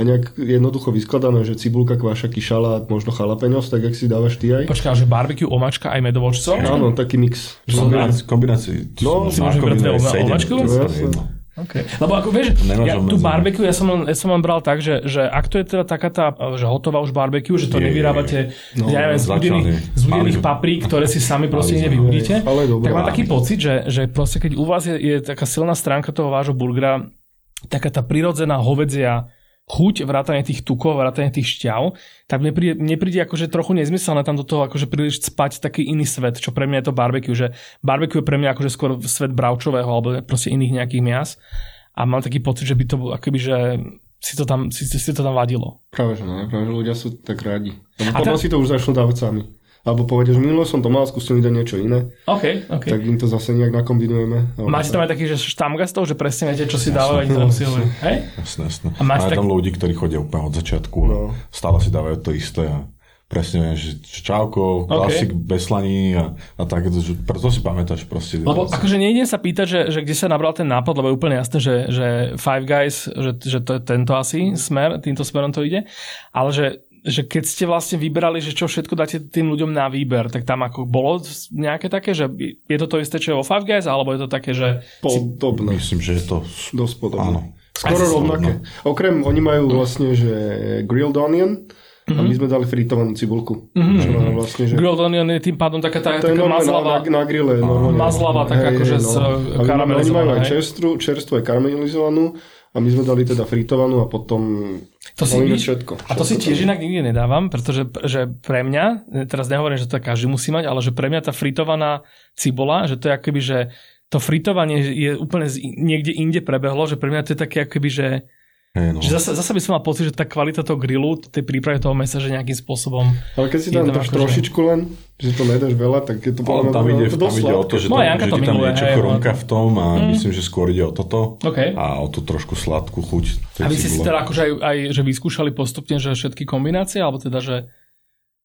a nejak jednoducho vyskladané, že cibulka, kvašaky, šalát, možno jalapeňos, tak jak si dávaš ty aj. Počkaj, že barbecue, omáčka aj medovočco? Áno, taký mix. Kombinácii. No, si môžeme nákupy brať aj dve sedem, omáčkové? to je Jasné. jedno. Okay. Lebo ako vieš, ja, obmedzené. barbecue ja som, ja som len bral tak, že, že ak to je teda taká tá, že hotová už barbecue, že to Je, nevyrábate No, ja neviem, z začal, udených, hej. z paprík, ktoré si sami proste dobre. tak mám taký pocit, že, že proste keď u vás je, je taká silná stránka toho vášho burgera, taká tá prirodzená hovedzia chuť, vrátane tých tukov, vrátane tých šťav, tak mne príde, mne príde akože trochu nezmyselné tam do toho akože príliš spať taký iný svet, čo pre mňa je to barbecue, že barbecue je pre mňa akože skôr svet bravčového alebo proste iných nejakých mias a mám taký pocit, že by to bolo akoby, že si to tam, si, si to tam vadilo. Práve že ne, práve že ľudia sú tak radi. Potom ta... si to už začnú dávať sami. Alebo povedia, že minulo som to mal, skúsim mi dať niečo iné. OK, OK. Tak im to zase nejak nakombinujeme. Máte tam aj taký, že štamgastov, že presne viete, čo si dávajú, oni to musí Hej? Jasné, jasné. A máte tak... tam ľudí, ktorí chodia úplne od začiatku no. a stále si dávajú to isté a presne, že čauko, klasik okay. bez slaní a, a tak, že preto si pamätáš proste. Lebo akože nejdem sa pýtať, že, že kde sa nabral ten nápad, lebo je úplne jasné, že, že Five Guys, že, že to je tento asi smer, týmto smerom to ide, ale že že keď ste vlastne vyberali, že čo všetko dáte tým ľuďom na výber, tak tam ako bolo nejaké také, že je to to isté, čo je vo Five Guys, alebo je to také, že... Podobné. Myslím, že je to... Dosť podobné. Áno. Skoro rovnaké. Okrem, oni majú vlastne, že grilled onion, Mm-hmm. A my sme dali fritovanú cibulku. Mm-hmm. Vlastne, že... Grilled onion je tým pádom taká, tá, taká mazlava. Na, na, grille. Mazlava, taká akože no. karamelizovaná. Oni majú aj čerstvu, čerstvu aj karamelizovanú a my sme dali teda fritovanú a potom to si víš, všetko. A to si tiež inak nikdy nedávam, pretože že pre mňa, teraz nehovorím, že to každý musí mať, ale že pre mňa tá fritovaná cibola, že to je akoby, že to fritovanie je úplne niekde inde prebehlo, že pre mňa to je také akoby, že Hey, no. Že zase, zase by som mal pocit, že tá kvalita toho grillu, tej prípravy toho mesa, že nejakým spôsobom... Ale keď si tam dáš trošičku len, že to nedáš veľa, tak je to podľa tam, ide, to tam ide o to, že, no, tam, že ti tam niečo chrumka v tom a mm. myslím, že skôr ide o toto okay. a o tú trošku sladkú chuť. A vy ste si teda akože aj, aj že vyskúšali postupne, že všetky kombinácie, alebo teda, že,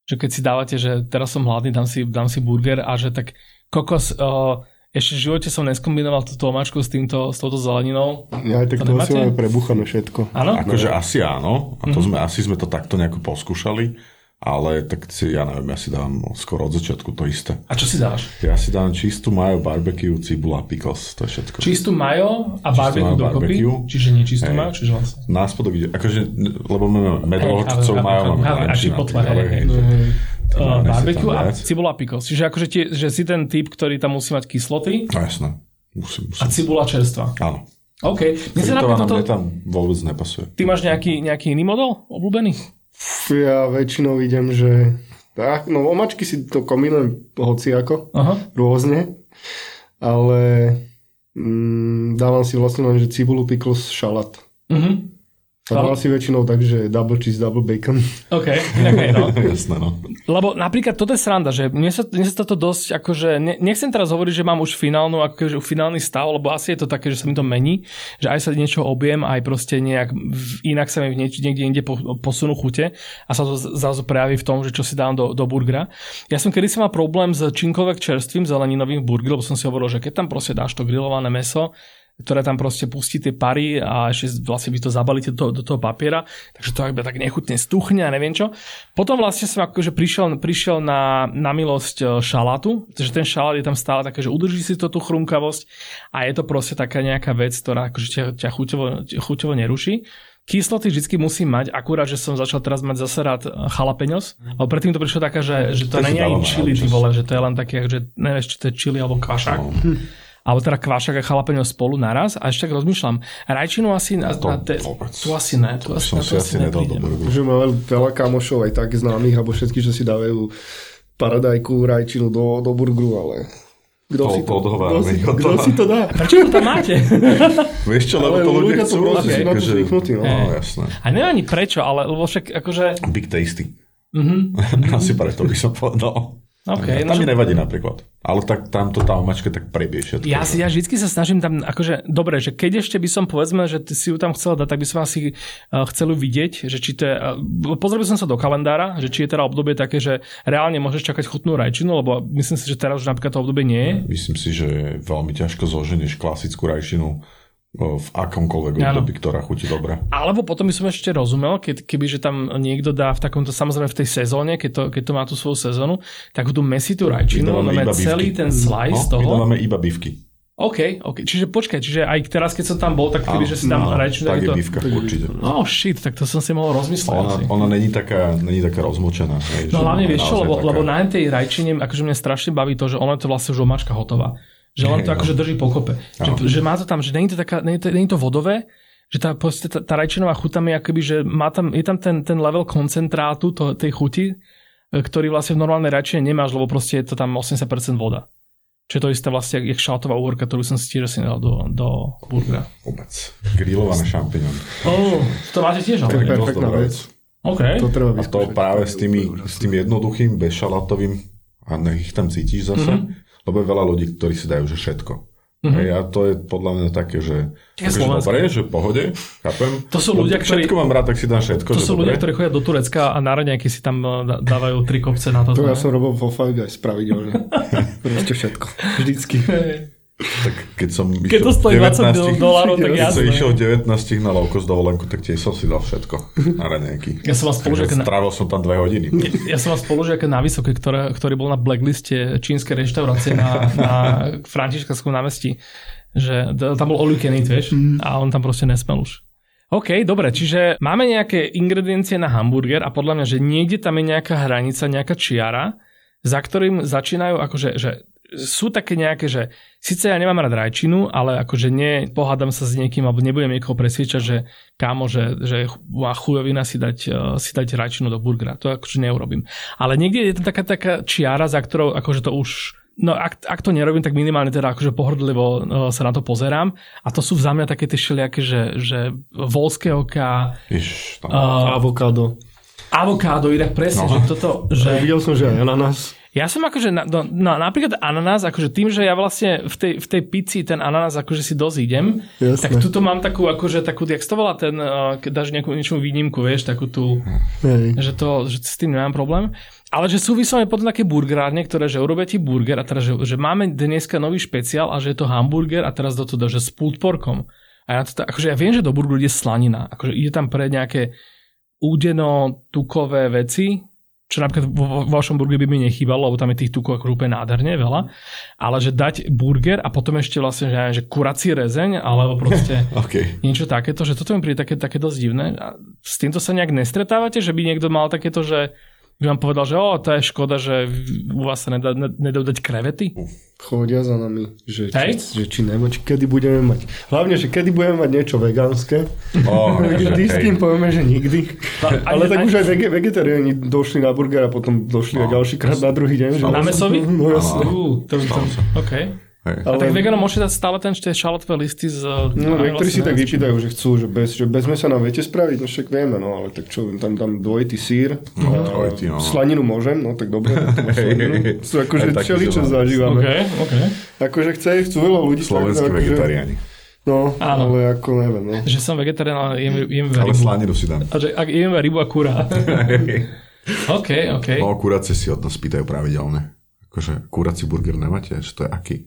že keď si dávate, že teraz som hladný, dám si, dám si burger a že tak kokos... Uh, ešte v živote som neskombinoval túto omáčku s, týmto, s touto zeleninou. Ja aj tak to, to asi máme prebuchané všetko. Áno? Akože asi áno. A to mm-hmm. sme, asi sme to takto nejako poskúšali. Ale tak si, ja neviem, ja si dám skoro od začiatku to isté. A čo si dáš? Ja si dám čistú majo, barbecue, cibula, pickles, to je všetko. Čistú majo a barbecue dokopy? Čiže nie čistú hey. majo, čiže vlastne? Náspodok ide, akože, lebo máme medrohodcov majo, máme ranči uh, barbecue a cibula pickles. Čiže akože tie, že si ten typ, ktorý tam musí mať kysloty. No jasné. Musím, musím. A cibula čerstva. Áno. OK. Mne sa toto... Tam vôbec nepasuje. Ty máš nejaký, nejaký iný model obľúbený? Ja väčšinou idem, že... Tak, no omačky si to kombinujem hociako, Aha. rôzne, ale mm, dávam si vlastne len, že cibulu, pickles, šalát. Uh-huh. A dal si väčšinou tak, že double cheese, double bacon. OK, [LAUGHS] okay no. [LAUGHS] Jasné, no. Lebo napríklad toto je sranda, že mne sa, mne sa toto dosť, akože, ne, nechcem teraz hovoriť, že mám už finálnu, akože finálny stav, lebo asi je to také, že sa mi to mení, že aj sa niečo objem, aj proste nejak inak sa mi nieč, niekde inde posunú chute a sa to zrazu prejaví v tom, že čo si dám do, do burgera. Ja som kedy mal problém s činkovek čerstvým zeleninovým burgerom, lebo som si hovoril, že keď tam proste dáš to grillované meso, ktoré tam proste pustí tie pary a ešte vlastne vy to zabalíte do, do toho papiera, takže to iba tak nechutne stuchne a neviem čo. Potom vlastne som akože prišiel, prišiel na, na milosť e, šalátu, že ten šalát je tam stále také, že udrží si to tú chrumkavosť a je to proste taká nejaká vec, ktorá akože ťa, ťa chuťovo, chuťovo neruší. Kysloty vždy musím mať, akurát, že som začal teraz mať zase rád jalapeňos, ale predtým to prišlo také, že, že to, to není ani čili, ty vole, že to je len také, že nevieš, či to je čili alebo kvašák. No alebo teda kvášak a chalapeňo spolu naraz a ešte tak rozmýšľam. Rajčinu asi na, to, na te, tu asi ne. Tu asi, som si asi nedal Že máme veľa kamošov aj tak známych, alebo všetky, že si dávajú paradajku, rajčinu do, do burgeru, ale kto si, to, kto, si, kto si to dá? Prečo to tam máte? [LAUGHS] Vieš čo, lebo to ľudia chcú. Ľudia okay. na to zvyknutí. No. no, jasné. A neviem ani prečo, ale lebo však akože... Big tasty. Mm-hmm. [LAUGHS] Asi preto by som povedal. Okay, no, tam mi nevadí napríklad. Ale tak tamto tá omačka tak prebie všetko. Ja, si, ja vždy sa snažím tam, akože, dobre, že keď ešte by som povedzme, že ty si ju tam chcel dať, tak by som asi uh, chcel ju vidieť, že či to je, uh, pozrel som sa do kalendára, že či je teda obdobie také, že reálne môžeš čakať chutnú rajčinu, lebo myslím si, že teraz už napríklad to obdobie nie je. Myslím si, že veľmi ťažko zoženieš klasickú rajčinu v akomkoľvek období, ktorá chutí dobre. Alebo potom by som ešte rozumel, keď, keby že tam niekto dá v takomto, samozrejme v tej sezóne, keď to, keď to má tú svoju sezónu, tak tú mesitú rajčinu, máme celý ten slice no, toho. My máme iba bivky. OK, OK. Čiže počkaj, čiže aj teraz, keď som tam bol, tak keby, že si tam no, rajčinu... Tak je to... bivka, určite. No shit, tak to som si mohol rozmyslieť. Ona, ona není, taká, není taká rozmočená. Hej, no hlavne vieš čo, lebo, taká... lebo na tej rajčine, akože mňa strašne baví to, že ona je to vlastne už omáčka hotová. Že len to akože drží pokope. Že, že má to tam, že není to, taká, není to, není to vodové, že tá, proste, tá, tá rajčinová chuť tam je akoby, že má tam, je tam ten, ten level koncentrátu to, tej chuti, e, ktorý vlastne v normálnej rajčine nemáš, lebo proste je to tam 80% voda. Čo je to isté vlastne, jak šaltová úhorka, ktorú som si tiež asi nedal do, do burgera. Vôbec. Grillované šampiňony. Oh, to máte tiež, To je ale. perfektná dobrá vec. OK. To treba A to vyskúšať. práve s, tými, s tým jednoduchým, bezšalatovým a nech ich tam cítiš zase, Mhm. mm-hmm. Lebo je veľa ľudí, ktorí si dajú, že všetko. Mhm. Mm-hmm. Hej, a to je podľa mňa také, že, Také slovenské. dobre, že v pohode, chápem. To sú ľudia, tak ktorí- Všetko mám rád, tak si dám všetko, To že sú dobre. ľudia, ktorí chodia do Turecka a na raňajky si tam eh, dá- dávajú tri kopce na to. To ja som robil vo Five Guys pravidelne. [LAUGHS] Proste všetko. Vždycky. Tak keď som Keď to stojí 20 19 dolárov, tak Keď som jasné. išiel 19 na low cost dovolenku, tak tiež som si dal všetko na raňajky. Ja som mal spolužiaka na, Strávil som tam dve hodiny. ja som mal spolužiaka na Vysoké, ktoré, ktorý bol na blackliste čínskej reštaurácie na, na Františkanskom námestí. Že tam bol all you can eat, vieš, a on tam proste nesmel už. OK, dobre, čiže máme nejaké ingrediencie na hamburger a podľa mňa, že niekde tam je nejaká hranica, nejaká čiara, za ktorým začínajú akože, že sú také nejaké, že síce ja nemám rád rajčinu, ale akože nie, pohádam sa s niekým alebo nebudem niekoho presviečať, že kámo, že, že má chujovina si dať, uh, si dať rajčinu do burgera. To akože neurobím. Ale niekde je tam taká, taká čiara, za ktorou akože to už No ak, ak to nerobím, tak minimálne teda akože pohrdlivo uh, sa na to pozerám. A to sú za mňa také tie všelijaké, že, že volské oka, Iš, tam. uh, Avokádo. avokádo, inak presne, No. že toto, že... Videl som, že aj ananás. Ja som akože, na, no, no, napríklad ananás, akože tým, že ja vlastne v tej, v tej pici ten ananás akože si dosť idem, Jasné. tak tuto mám takú, akože takú, jak to volá ten, uh, keď dáš nejakú niečomu výnimku, vieš, takú tú, Hej. že to, že s tým nemám problém. Ale že sú vyslovene potom také burgerárne, ktoré, že urobia ti burger a teraz, že, že máme dneska nový špeciál a že je to hamburger a teraz do toho, že s pulled porkom. A ja, to, akože ja viem, že do burgeru ide slanina. Akože ide tam pre nejaké údeno-tukové veci, čo napríklad vo, vo vašom burgeri by mi nechýbalo, lebo tam je tých tukov ako úplne nádherne veľa, ale že dať burger a potom ešte vlastne, že, že kurací rezeň, alebo proste [LAUGHS] OK. niečo takéto, že toto mi príde také, také dosť divné. A s týmto sa nejak nestretávate, že by niekto mal takéto, že by vám povedal, že o, to je škoda, že u vás sa nedá, ne- nedajú dať krevety? Chodia za nami, že, Hej. či, že či nebo, či kedy budeme mať. Hlavne, že kedy budeme mať niečo vegánske. Oh, [LAUGHS] Vždy s tým povieme, že nikdy. A- Ale tak ani- už aj vege, vegetariáni došli na burger a potom došli aj No. ďalší krát na druhý deň. Že Na mesovi? No jasne. Uh, to, to, Stalo sa. OK. Hej. A Ale- tak veganom môžete dať stále ten tie šalotové listy z... No, niektorí si tak vypýtajú, že chcú, že bez, že bez mesa nám viete spraviť, no však vieme, no ale tak čo, tam dám dvojitý sír, a dvojitý, no. slaninu môžem, no tak dobre, tak to má [LAUGHS] slaninu. Sú akože Aj taký čeli, čo som mal. zažívame. OK, OK. Akože chce, chcú veľa ľudí. tak, Slovenskí akože- vegetariáni. No, Áno. ale ako neviem, no. Že som vegetarián, ale jem, jem Ale rybu. slaninu si dám. A že ak jem rybu a kura. [LAUGHS] OK, OK. No, kuracie si od nás pýtajú pravidelne. Akože, kurací burger nemáte? Čo to je aký?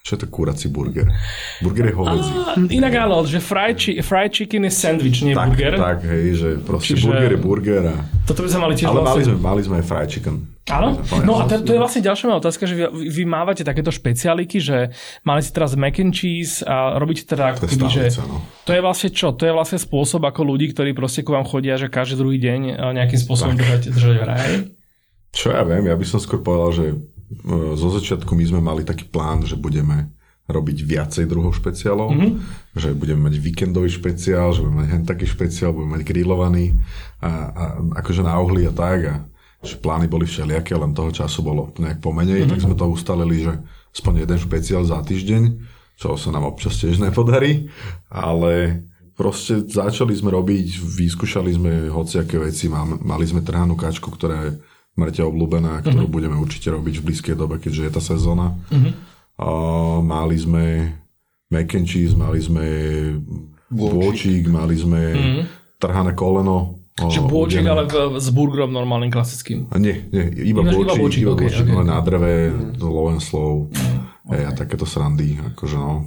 Čo je to kurací burger? Burger je hovedzí. A Inak áno, že fried, chi- fried chicken je sandwich, nie Tak, burger. tak, hej, že proste Čiže- burger je burger a... Toto by sme mali tiež Ale mali vlastne... sme, mali sme aj fried chicken. Áno? No a to, to je vlastne ďalšia moja otázka, že vy, vy mávate takéto špecialiky, že mali si teraz mac and cheese a robíte teda ako To je keby, že... no. To je vlastne čo? To je vlastne spôsob ako ľudí, ktorí proste ku vám chodia, že každý druhý deň nejakým spôsobom držať, držať v. Čo ja viem, ja by som skôr povedal, že zo začiatku my sme mali taký plán, že budeme robiť viacej druhov špeciálov, Mhm. mm-hmm. že budeme mať víkendový špeciál, že budeme mať hen taký špeciál, budeme mať grillovaný a, a akože na ohli a tak a že plány boli všelijaké, len toho času bolo nejak pomenej, mm-hmm. tak sme to ustalili, že aspoň jeden špeciál za týždeň, čo sa nám občas tiež nepodarí, ale proste začali sme robiť, vyskúšali sme hociaké veci, mali sme trhanú kačku, ktorá je mŕte obľúbená, ktorú mm-hmm. budeme určite robiť v blízkej dobe, keďže je tá sezóna. Mm-hmm. A mali sme mac and cheese, mali sme bôčik, mali sme mm-hmm. trhané koleno. o, Že bôčik, ale v, s burgerom normálnym, klasickým. A nie, nie, iba iba bôčik, iba bôčik, ok. len na dreve, low and slow. Hej, a takéto srandy, akože no.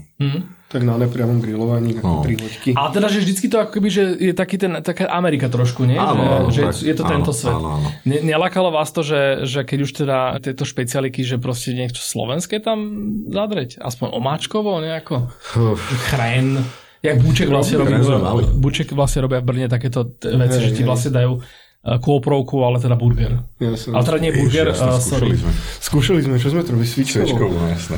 Tak na nepriamom grillovaní, No. no. tri hoďky. Ale teda, že vždycky to ako keby, že je taký ten, taká Amerika trošku, nie? Áno, že, áno, že tak, je to tento áno, svet. áno, áno. Ne, nelakalo vás to, že, že keď už teda tieto špecialiky, že proste niečo slovenské tam zadreť? Aspoň omáčkovo nejako? Chren. Jak Buček vlastne robí. Buček vlastne robia v Brne takéto veci, že ti vlastne dajú kôprovku, ale teda burger. Jasne. Ale teda nie burger, Ježiš, jasne, uh, skúšali sorry. sme. Skúšali sme, čo sme to robili? Svičkovo. Sviečkovú, no jasné.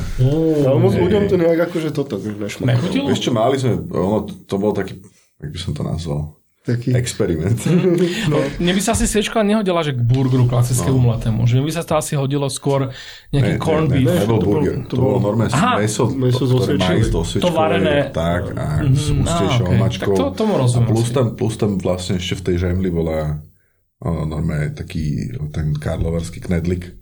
Ale moc ľuďom to nejak akože toto nešlo. Nechutilo? Vieš čo, mali sme, ono, to bol taký, jak by som to nazval, Taký. experiment. [LAUGHS] No. Mne by sa asi sviečka nehodila, že k burgeru klasickému no. mletému. Že by sa to asi hodilo skôr nejaký Ne, corn ne, beef. ne, nebol to bol- burger, to to bolo bol- normálne Aha, meso, meso to, ktoré sviečkovej. majú z To varené. tak, a s Mhm, ústejšou á, okej. omačkou. Tak to- tomu rozumiem A plus tam, plus tam vlastne ešte v tej žemli bola normálne taký ten karlovarský knedlik.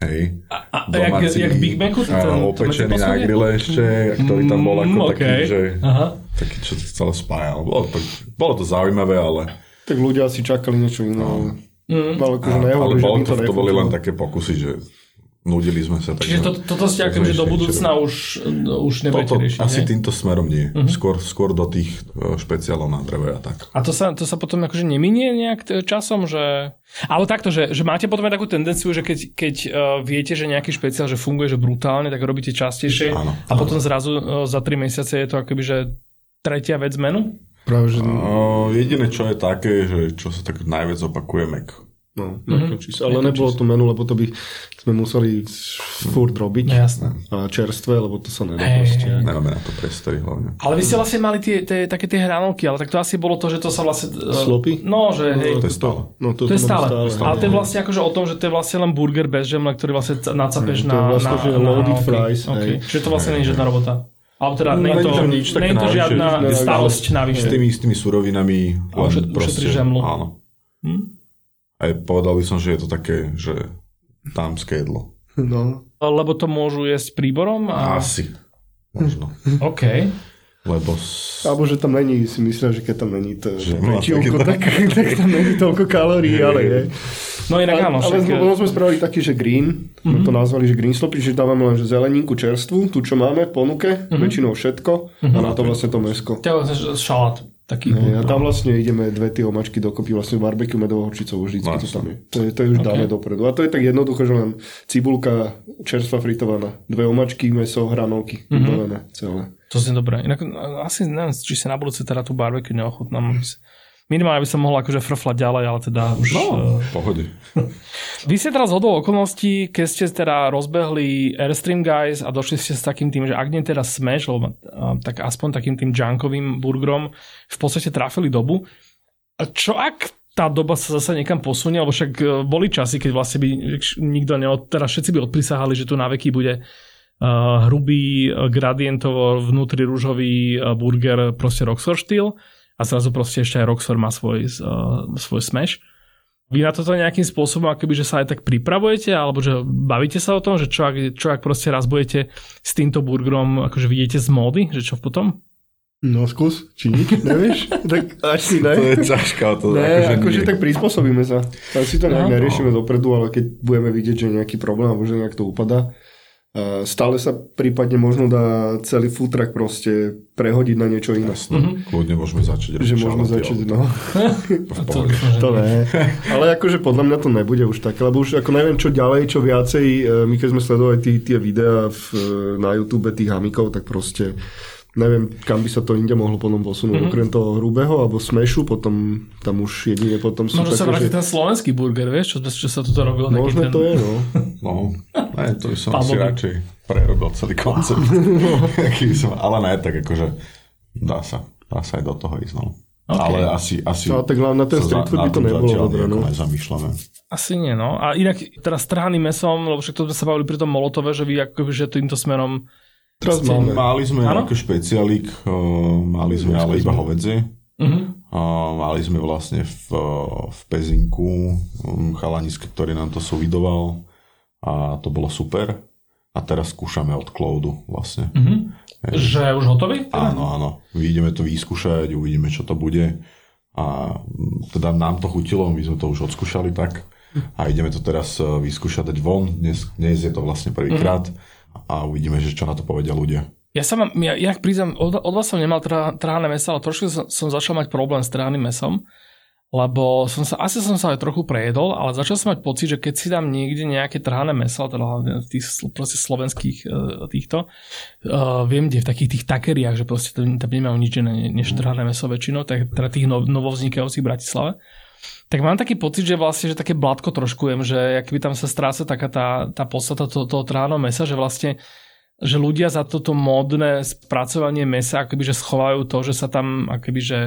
Hej. A, a jak, jak Big Macu? Ten, to opečený na grille ešte, ktorý tam bol ako Mm, taký, okej. že Aha. taký, čo to celé spájal. Bolo to, bolo to zaujímavé, ale, Tak ľudia asi čakali niečo iné. ale- Mm. Ale akože ale, ale bolo by to, to boli len také pokusy, že nudili sme sa. Čiže to, toto ste akože že do budúcna už, už nebudete Toto, riešiť, asi ne? týmto smerom nie. Mhm. Skôr, skôr do tých e, špeciálov na dreve a tak. A to sa, to sa potom akože neminie nejak t- časom, že... Ale takto, že, že máte potom aj takú tendenciu, že keď, keď uh, viete, že nejaký špeciál, že funguje, že brutálne, tak robíte častejšie Áno, a potom zrazu uh, za 3 mesiace je to akoby, že tretia vec menu? Práve, že... O, jediné, čo je také, že čo sa tak najviac opakuje Mac. No, mm-hmm. Ale nebolo to menu, lebo to by sme museli furt robiť. No jasné. A čerstvé, lebo to sa nedá proste. Nemáme na to priestory hlavne. Ale vy ste vlastne mali tie, tie, také tie hranolky, ale tak to asi bolo to, že to sa vlastne... uh, Slopy? No, že hej, To je stále. No, to je stále. stále. Ale to je vlastne akože o tom, že to je vlastne len burger bez žemle, ktorý vlastne ca- nacapeš Mm, to je na, vlastne, na, že na loaded hranolky. fries, Okay. hej. Čiže to vlastne nie je žiadna robota. Alebo teda No, nie je to, není to nič nie je to žiadna že- starosť S navyše. tými, s tými surovinami A ušetríš žemlu. Áno. Hm? Aj povedal by som, že je to také, že dámske jedlo. No. Lebo to môžu jesť príborom? A... Asi. Možno. OK. Lebo... S... Alebo že tam není, si myslia, že keď tam není to Že pečivko, má tak, [LAUGHS] tak tam není toľko kalórií, ale je. No inak áno, ale však... sme, sme spravili taký, že green, sme to nazvali, že green slopy, že dávame len že zeleninku čerstvú, tu čo máme v ponuke, väčšinou všetko, a na to vlastne to mesko. To je vlastne šalát. Taký. Hej, a tam vlastne ideme dve tie omačky dokopy, vlastne barbecue medovou horčicou, vždycky to tam je. To, je. to je už dáme dopredu. A to je tak jednoducho, že len cibulka čerstva fritovaná, dve omačky, meso, hranolky, vybavené celé. To znie dobré. Inak asi neviem, či si na budúce teda tú barbecue neochutnám. sa- Minimálne by som mohol akože frflať ďalej, ale teda už... No, eh, v pohode. [LAUGHS] Vy ste teraz hodou okolností, keď ste teda rozbehli Airstream Guys a došli ste s takým tým, že ak nie teda Smash, lebo, a, tak aspoň takým tým junkovým burgerom v podstate trafili dobu. A čo ak tá doba sa zase niekam posunie, lebo však e, boli časy, keď vlastne by nikto neod, teraz všetci by odprisahali, že tu na veky bude uh, hrubý, gradientovo vnútri rúžový uh, burger, proste Roxor štýl a zrazu proste ešte aj Roxor má svoj, uh, svoj smash. Vy na toto nejakým spôsobom, akoby, že sa aj tak pripravujete, alebo že bavíte sa o tom, že čo ak, čo ak proste raz budete s týmto burgerom, akože vidíte z módy, že čo potom? No skús, či nič, nevieš? [LAUGHS] tak až si ne. To je ťažká. To Ne, akože akože nie. tak prispôsobíme sa. Tak si to nejak No. neriešime dopredu, ale keď budeme vidieť, že je nejaký problém, alebo že nejak to upadá, stále sa prípadne možno dá celý truck proste prehodiť na niečo iné. Jasné. Kľudne môžeme začať. Že môžeme začať, ale no. [LAUGHS] pohode. To ne. [LAUGHS] Ale akože podľa mňa to nebude už také, lebo už ako neviem čo ďalej, čo viacej, e, my keď sme sledovali tí, tie videá v, e, na YouTube tých hamikov, tak proste neviem, kam by sa to inde mohlo potom posunúť. Mm-hmm. Okrem toho hrubého alebo smešu, potom tam už jedine potom sú Možno sa také, vráti že... ten slovenský burger, vieš, čo, čo sa tu robilo. Možno ten... to je, no. [LAUGHS] No, ne, to by som asi Bobby. radšej prerobil celý koncept. [LAUGHS] Som, ale ne, tak akože dá sa, dá sa aj do toho ísť, no. Ok. Ale asi, asi No, tak hlavne na ten sa street food by to nebolo nejako no. nezamýšľame. Asi nie, no. A inak teraz trhaný mesom, lebo však to sme sa bavili pri tom Molotove, že vy akože že týmto smerom Teraz máme. Mali sme Áno? ako špecialík, uh, mali sme ale iba hovedzie. uh-huh. Uh, mali sme vlastne v, v Pezinku um, chalanisko, ktorý nám to suvidoval a to bolo super. A teraz skúšame od Cloudu vlastne. Uh-huh. Že už hotový? Teda? Áno, áno. Ideme to vyskúšať, uvidíme, čo to bude. A mm, teda nám to chutilo, my sme to už odskúšali tak. A ideme to teraz eh, vyskúšať dať von. Dnes, dnes je to vlastne prvýkrát. A uvidíme, že čo na to povedia ľudia. Ja sa mám, ja inak priznám, od, od vás som nemal trhané meso, ale trošku som, som začal mať problém s trhaným mesom, lebo som sa, asi som sa aj trochu prejedol, ale začal som mať pocit, že keď si dám niekde nejaké trhané meso, teda v tých proste slovenských uh, týchto, uh, viem, kde v takých tých takeriách, že proste tam, tam nemajú nič iné než trhané meso väčšinou, tak teda tých no, novovznikajúcich v Bratislave, tak mám taký pocit, že vlastne, že také blatko troškujem, že akby tam sa stráca taká tá, tá podstata toho, toho trháno mesa, že vlastne že ľudia za toto módne spracovanie mesa akoby, že schovajú to, že sa tam akoby, že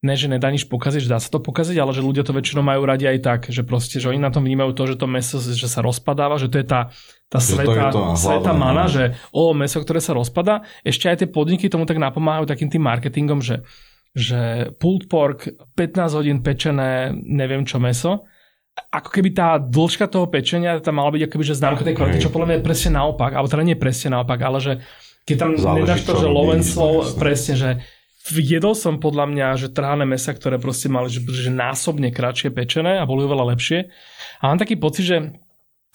ne, že nedá nič pokaziť, že dá sa to pokaziť, ale že ľudia to väčšinou majú radi aj tak, že proste, že oni na tom vnímajú to, že to meso, že sa rozpadáva, že to je tá, tá sveta, to sveta mana, že o, meso, ktoré sa rozpada. Ešte aj tie podniky tomu tak napomáhajú takým tým marketingom, že že pulled pork, 15 hodín pečené, neviem čo meso, ako keby tá dĺžka toho pečenia tam mala byť akoby, že známka tej kvality, čo podľa mňa je presne naopak, alebo teda nie presne naopak, ale že keď tam Záleží, nedáš to, že low and slow, presne, že jedol som podľa mňa, že trhané mesa, ktoré proste mali že, že násobne kratšie pečené a boli oveľa lepšie. A mám taký pocit, že,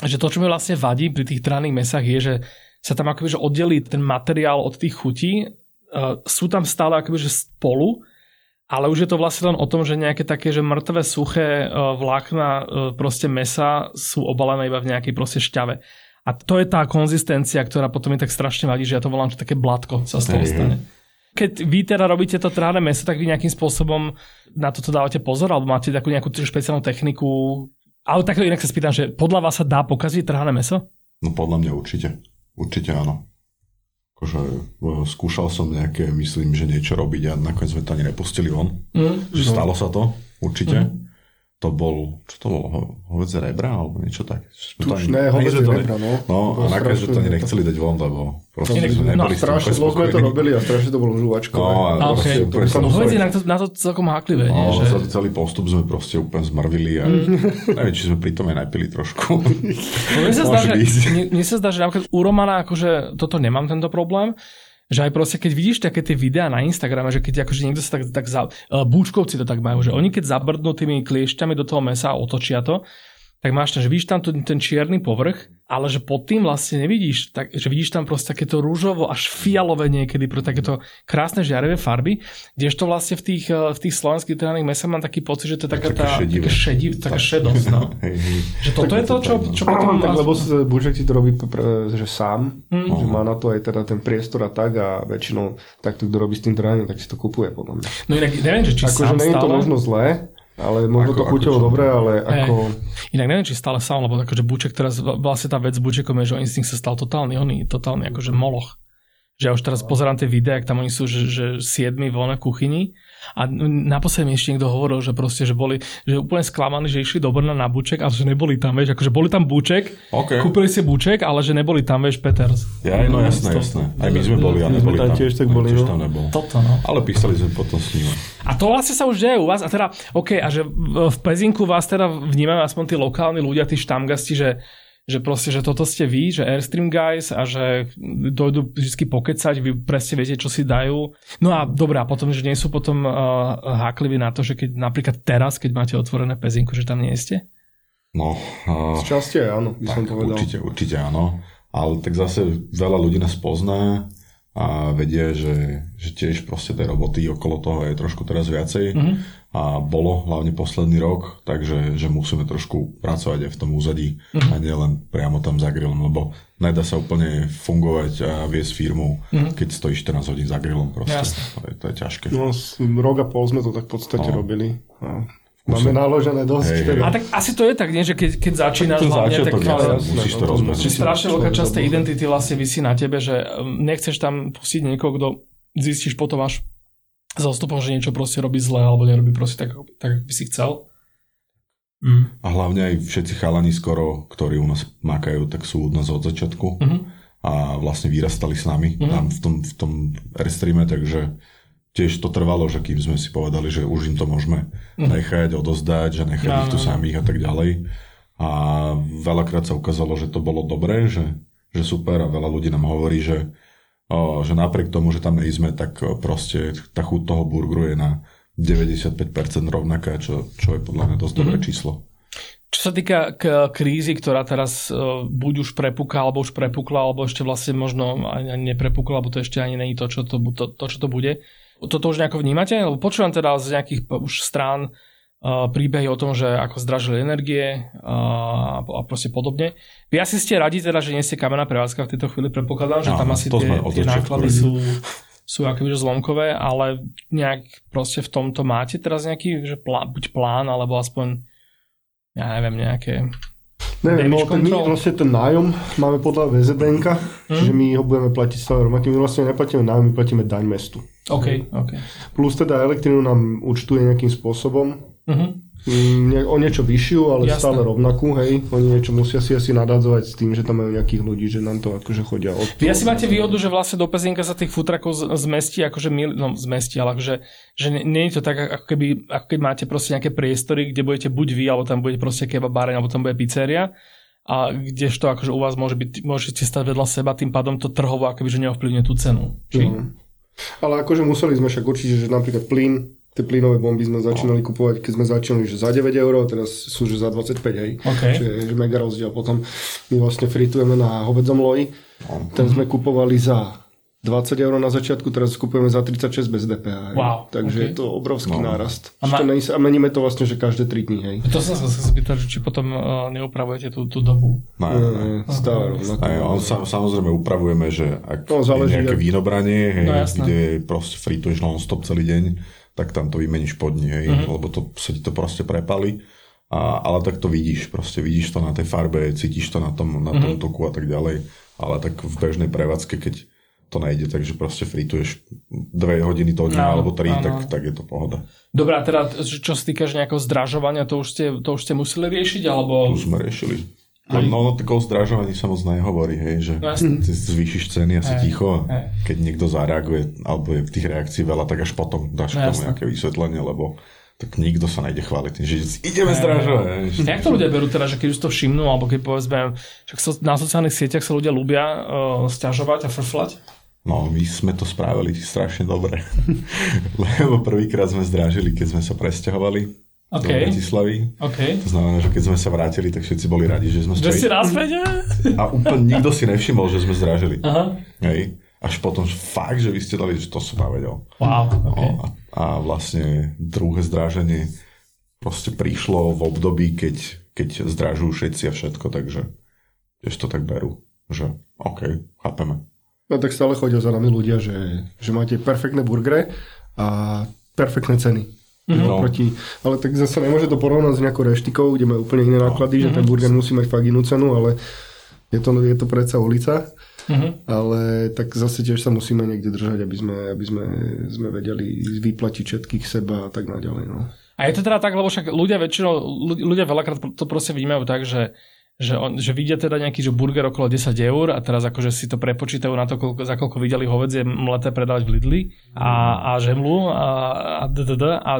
že to, čo mi vlastne vadí pri tých trhaných mesách je, že sa tam akoby že oddelí ten materiál od tých chutí, uh, sú tam stále akoby že spolu, ale už je to vlastne len o tom, že nejaké také, že mŕtve, suché e, vlákna e, proste mesa sú obalené iba v nejakej proste šťave. A to je tá konzistencia, ktorá potom mi tak strašne vadí, že ja to volám, že také blatko sa z toho stane. Keď vy teda robíte to trhané meso, tak vy nejakým spôsobom na toto dávate pozor, alebo máte takú nejakú špeciálnu techniku. Ale takto inak sa spýtam, že podľa vás sa dá pokaziť trhané meso? No podľa mňa určite. Určite áno akože e, skúšal som nejaké, myslím, že niečo robiť a nakoniec sme to ani nepustili von. Mm. Že stalo sa to, určite. Mm to bol, čo to bolo, hovedze rebra alebo niečo tak. Tučné hovedze rebra, no. No a nakoniec, že to ani nechceli dať von, lebo proste no, sme neboli no, strašne dlho sme to robili a strašne to bolo žuvačkové. No, a okay. proste, to hovedze na to, na to celkom háklivé. No, nie, že... celý postup sme proste úplne zmrvili a mm. neviem, či sme pri tom aj najpili trošku. mne, sa zdá, že, mne, sa zdá, že napríklad u Romana akože toto nemám tento problém, že aj proste, keď vidíš také tie videá na Instagrame, že keď akože niekto sa tak, tak za, uh, búčkovci to tak majú, že oni keď zabrdnú tými kliešťami do toho mesa a otočia to, tak máš tam, že vidíš tam ten čierny povrch, ale že pod tým vlastne nevidíš, tak, že vidíš tam proste takéto rúžovo až fialové niekedy pro takéto krásne žiarivé farby, kdežto vlastne v tých, eh, v tých slovenských trhaných mesách mám taký pocit, že to je taká tá, taká šediv, taká šedosť. No. [LAUGHS] že toto je to, čo, čo potom... Tak, lebo Buček ti to robí že sám, mm. že má na to aj teda ten priestor a tak a väčšinou takto, kto robí s tým trhaním, tak si to kupuje podľa mňa. No inak neviem, že či Ako, sám že nie je to možno zlé, ale možno ako, to chutilo ako dobre, ale ako... Inak neviem, či stále sám, lebo akože Buček teraz, vlastne tá vec s Bučekom je, že Instinct sa stal totálny, oný, totálny akože moloch. Že ja už teraz pozerám tie videá, ak tam oni sú, že, že siedmi voľné v kuchyni a naposledy mi ešte niekto hovoril, že proste, že boli že úplne sklamaní, že išli do Brna na Buček, ale že neboli tam, vieš, akože boli tam Buček, okay. kúpili si Buček, ale že neboli tam, vieš, Peters. Ja, no jasné, jasné. Aj my sme boli, a neboli tam. Tiež tak boli, tiež tam nebol. Toto, no. Ale písali sme potom s ním. A to vlastne sa už deje u vás. A teda, OK, a že v Pezinku vás teda vnímajú aspoň tí lokálni ľudia, tí štamgasti, že že proste, že toto ste vy, že Airstream guys a že dojdu vždy pokecať, vy presne viete, čo si dajú. No a dobré, a potom, že nie sú potom uh, hákliví na to, že keď napríklad teraz, keď máte otvorené pezinku, že tam nie ste? No. Uh, Z časti áno, by som povedal. Určite, určite áno. Ale tak zase veľa ľudí nás pozná a vedie, že, že tiež proste tej roboty okolo toho je trošku teraz viacej. Mm-hmm a bolo hlavne posledný rok, takže že musíme trošku pracovať aj v tom úzadí uh-huh. a nielen priamo tam za grillom, lebo nedá sa úplne fungovať a viesť firmu, uh-huh. keď stojí 14 hodín za grillom proste. To je, to je ťažké. No, rok a pol sme to tak v podstate no. robili. A Máme naložené dosť. Hej, hej. A tak asi to je tak, nie? že keď, keď začínaš tak hlavne, tak ale, musíš to rozbehnúť. Že strašne veľká časť tej identity vlastne vysí na tebe, že um, nechceš tam pustiť niekoho, kto zistíš potom až za odstupom, že niečo proste robí zle alebo nerobí proste tak, tak by si chcel. Mm. A hlavne aj všetci chalani skoro, ktorí u nás makajú, tak sú u nás od začiatku mm-hmm. a vlastne vyrastali s nami mm-hmm. tam v tom, v tom Airstreame, takže tiež to trvalo, že kým sme si povedali, že už im to môžeme mm-hmm. nechať, odozdať, že nechať no, ich tu no, no. samých a tak ďalej. A veľakrát sa ukázalo, že to bolo dobré, že, že super a veľa ľudí nám hovorí, že že napriek tomu, že tam nejsme, tak proste tá chuť toho burgeru je na 95% rovnaká, čo, čo je podľa mňa dosť dobré mhm. číslo. Čo sa týka k krízy, ktorá teraz uh, buď už prepukla, alebo už prepukla, alebo ešte vlastne možno ani, neprepukla, alebo to ešte ani není to, čo to, to, to, čo to bude. Toto už nejako vnímate? Lebo počúvam teda z nejakých už strán príbehy o tom, že ako zdražili energie a, a proste podobne. Vy asi ste radi teda, že nie ste kamená prevádzka v tejto chvíli, predpokladám, že tam asi tie, tie náklady sú, sú akoby zlomkové, ale nejak proste v tomto máte teraz nejaký, že plán, buď plán, alebo aspoň ja neviem, nejaké Neviem, no, my vlastne ten nájom máme podľa VZDNK, hmm. čiže my ho budeme platiť stále rovnaký. My vlastne neplatíme nájom, my platíme daň mestu. OK, OK. Plus teda elektrinu nám účtuje nejakým spôsobom. Uh-huh. Mm, o niečo vyššiu, ale Jasné. stále rovnakú, hej. Oni niečo musia si asi nadadzovať s tým, že tam majú nejakých ľudí, že nám to akože chodia od Vy asi máte výhodu, že vlastne do Pezinka sa tých futrakov zmestí, akože mil, no zmestí, ale akože, že nie je to tak, ako keby, ako keby máte proste nejaké priestory, kde budete buď vy, alebo tam budete proste kebabáreň, alebo tam bude pizzeria a kdežto akože u vás môže byť, môžete stať vedľa seba, tým pádom to trhovo akoby, že neovplyvňuje tú cenu. Či? No. Ale akože museli sme však určite, že napríklad plyn tie plynové bomby sme začínali kupovať, keď sme začínali, že za 9 eur, teraz sú že za 25, hej. Okay. Čiže mega rozdiel. Potom my vlastne fritujeme na hovedzom loji. Ten sme kupovali za 20 eur na začiatku, teraz kupujeme za 36 bez DPH. Wow, Takže okay. je to obrovský no. nárast. A, ma... a meníme to vlastne, že každé 3 dní. Hej. To som sa chcel spýtať, či potom uh, neupravujete tú, tú dobu. No, ne, stále rovnako. Sa, samozrejme upravujeme, že ak no, záleží, je nejaké ak... výnobranie, hej, no, kde proste frituješ non-stop celý deň, tak tam to vymeníš pod dní, hej, uh-huh. lebo to sa ti to proste prepali. A, ale tak to vidíš, proste vidíš to na tej farbe, cítiš to na tom, na tom uh-huh. toku a tak ďalej. Ale tak v bežnej prevádzke, keď to nejde, takže proste frituješ dve hodiny toho dňa no, alebo tri, tak, tak je to pohoda. Dobre, a teda čo sa týka nejakého zdražovania, to už, ste, to už ste museli riešiť? Alebo... Tu sme riešili. No, no, no tak o zdražovaní sa moc nehovorí, hej, že no, zvýšiš ceny asi hej, ticho a keď niekto zareaguje, alebo je v tých reakcií veľa, tak až potom dáš no, k tomu nejaké vysvetlenie, lebo tak nikto sa najde chváliť tým, že ideme zdražovať. Jak to ľudia berú teda, že keď už to všimnú, alebo keď povedzme, že na sociálnych sieťach sa ľudia ľubia uh, stiažovať a frflať? No, my sme to spravili strašne dobre. [LAUGHS] Lebo prvýkrát sme zdražili, keď sme sa presťahovali okay. do Bratislavy. Okay. To znamená, že keď sme sa vrátili, tak všetci boli radi, že sme Že si naspäť? A úplne nikto si nevšimol, že sme zdražili. Aha. Hej. Až potom, že fakt, že vy ste dali, že to som navedel. Wow, okay. no, a, a vlastne druhé zdraženie proste prišlo v období, keď, keď zdražujú všetci a všetko, takže tiež to tak berú, že OK, chápeme. No tak stále chodia za nami ľudia, že, že máte perfektné burgery a perfektné ceny. Mm-hmm. No. Proti, ale tak zase nemôže to porovnať s nejakou reštikou, kde majú úplne iné náklady, no. že ten mhm. burger musí mať fakt inú cenu, ale je to, je to predsa ulica. Mm-hmm. Ale tak zase tiež sa musíme niekde držať, aby sme, aby sme, sme vedeli vyplatiť všetkých seba a tak naďalej. No. A je to teda tak, lebo však ľudia väčšinou, ľudia veľakrát to proste vnímajú tak, že že, on, že vidia teda nejaký že burger okolo 10 eur a teraz akože si to prepočítajú na to, koľko, za koľko videli hovedzie mleté predávať v Lidli a, a žemlu a, a, a, a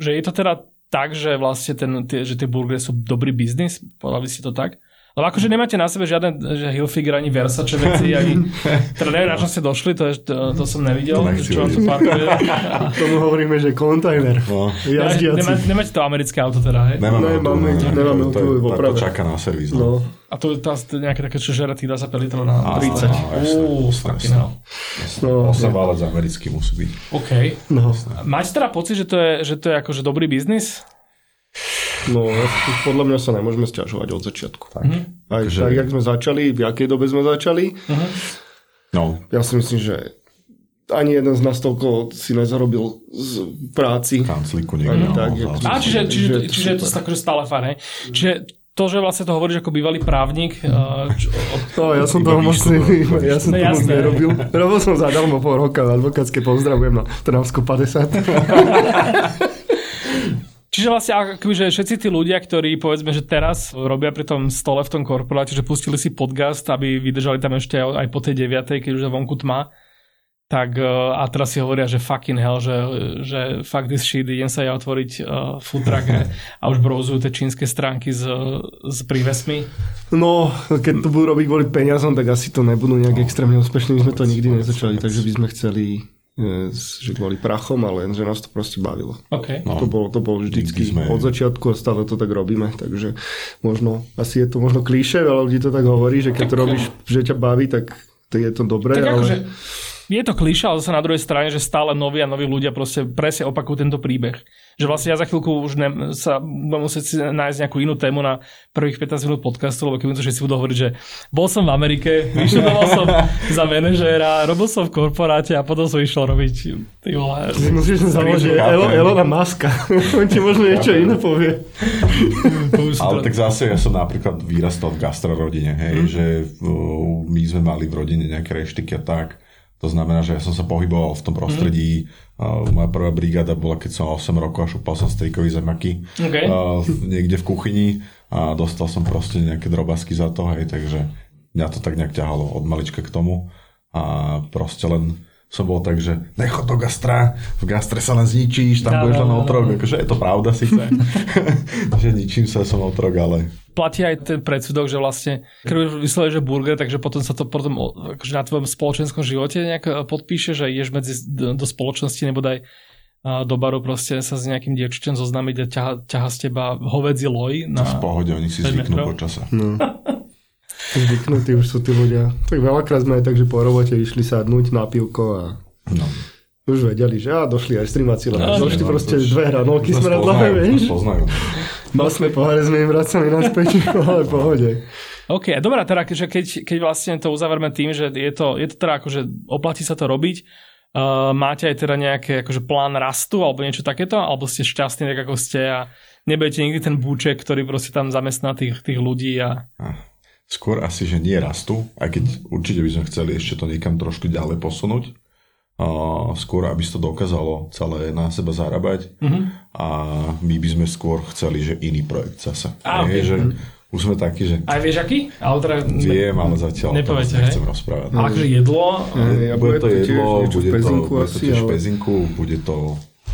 že je to teda tak, že vlastne ten, tie, že tie burgery sú dobrý biznis, povedali si to tak? Lebo akože nemáte na sebe žiadne že Hilfiger ani Versace veci, ani, [LAUGHS] teda neviem, na čo ste došli, to, je, to, to som nevidel. To čo tu parkuje. [LAUGHS] Tomu hovoríme, že kontajner. No. Nemáte, nemáte to americké auto teda, hej? Nemáme, nemáme, nemáme to, to, to, to čaká na servis. No. no. A to je tá, nejaké také, čo žere tých 25 litrov na 30. Uuu, no, 8 válec americký musí byť. OK. No. Máte teda pocit, že to je, že to je akože dobrý biznis? No, podľa mňa sa nemôžeme stiažovať od začiatku. Tak. Mm-hmm. Aj že... tak, jak sme začali, v akej dobe sme začali. Mm-hmm. No. Ja si myslím, že ani jeden z nás toľko si nezarobil z práci. Kancliku niekde. tak, A čiže, čiže, čiže, čiže je to akože stále fajn, hej? Čiže to, že vlastne to hovoríš ako bývalý právnik... Čo, no, ja som toho moc ja som no, to moc nerobil. Robil som zadarmo pol roka na advokátske, pozdravujem na Trnavsku 50. [LAUGHS] Čiže vlastne akoby, že všetci tí ľudia, ktorí povedzme, že teraz robia pri tom stole v tom korporáte, že pustili si podcast, aby vydržali tam ešte aj po tej 9, keď už je vonku tma, tak e, a teraz si hovoria, že fucking hell, že, že fuck this shit, idem sa ja otvoriť uh, food truck a už brouzujú tie čínske stránky s, s prívesmi. No, keď to budú robiť kvôli peniazom, tak asi to nebudú nejak no. extrémne úspešní. My sme to nikdy nezačali, takže by sme chceli že kvôli prachom, ale že nás to proste bavilo. Okay. No, to bolo, to bolo vždycky sme... od začiatku a stále to tak robíme, takže možno, asi je to možno klíše, veľa ľudí to tak hovorí, že keď tak, to robíš, že ťa baví, tak to je to dobré, tak ale... Akože je to kliša, ale zase na druhej strane, že stále noví a noví ľudia proste presne opakujú tento príbeh. Že vlastne ja za chvíľku už ne, sa budem musieť si nájsť nejakú inú tému na prvých 15 minút podcastu, lebo keď to všetci budú hovoriť, že bol som v Amerike, [LAUGHS] vyštudoval som za manažéra, robil som v korporáte a potom som išiel robiť ty vole. Musíš sa založiť Elon, Elona Muska. [LAUGHS] On ti možno niečo iné povie. [LAUGHS] Ale tak zase ja som napríklad vyrastal v gastrorodine, hej, mm. že uh, my sme mali v rodine nejaké reštiky a tak to znamená, že ja som sa pohyboval v tom prostredí. Mm. Uh, moja prvá brigáda bola, keď som 8 rokov a šupal som strikovi zemaky okay. uh, niekde v kuchyni a dostal som proste nejaké drobasky za to, hej, takže mňa to tak nejak ťahalo od malička k tomu a proste len som bol tak, že nechod do gastra, v gastre sa len zničíš, tam no, budeš len no, otrok. No. Akože je to pravda síce, [LAUGHS] že ničím sa som otrok, ale... Platí aj ten predsudok, že vlastne, keď vyslovuje, že burger, takže potom sa to potom akože na tvojom spoločenskom živote nejak e, podpíše, že ideš medzi, do spoločnosti nebo daj do baru proste sa s nejakým dievčičom zoznámiť a ťaha, ťaha z teba hovedzi loj. Na to v pohode, oni si zvyknú počasa. No. [LAUGHS] Zvyknutí už sú tí ľudia. Tak veľakrát sme aj tak, že po robote išli sadnúť na pivko a no. už vedeli, že a došli aj streamáci, len no, došli no, proste už... dve hranolky sme dlhé, vieš. Masné poháre sme im vracali naspäť, ale pohode. OK, dobrá, teda, že keď, keď vlastne to uzaverme tým, že je to, je to teda že oplatí sa to robiť, uh, máte aj teda nejaký akože plán rastu alebo niečo takéto, alebo ste šťastní tak ako ste a nebudete nikdy ten búček, ktorý proste tam zamestná tých, tých ľudí a... Skôr asi, že nie rastu, aj keď určite by sme chceli ešte to niekam trošku ďalej posunúť. Uh, skôr, aby to dokázalo celé na seba zarábať uh-huh. a my by sme skôr chceli, že iný projekt zase. A, okay. že už sme takí, že... Aj vieš aký? Ale teda... Viem, ale zatiaľ Nepoviete, nechcem rozprávať. Ale akože jedlo? ja bude to jedlo, bude to, bude to tiež ale... pezinku, bude to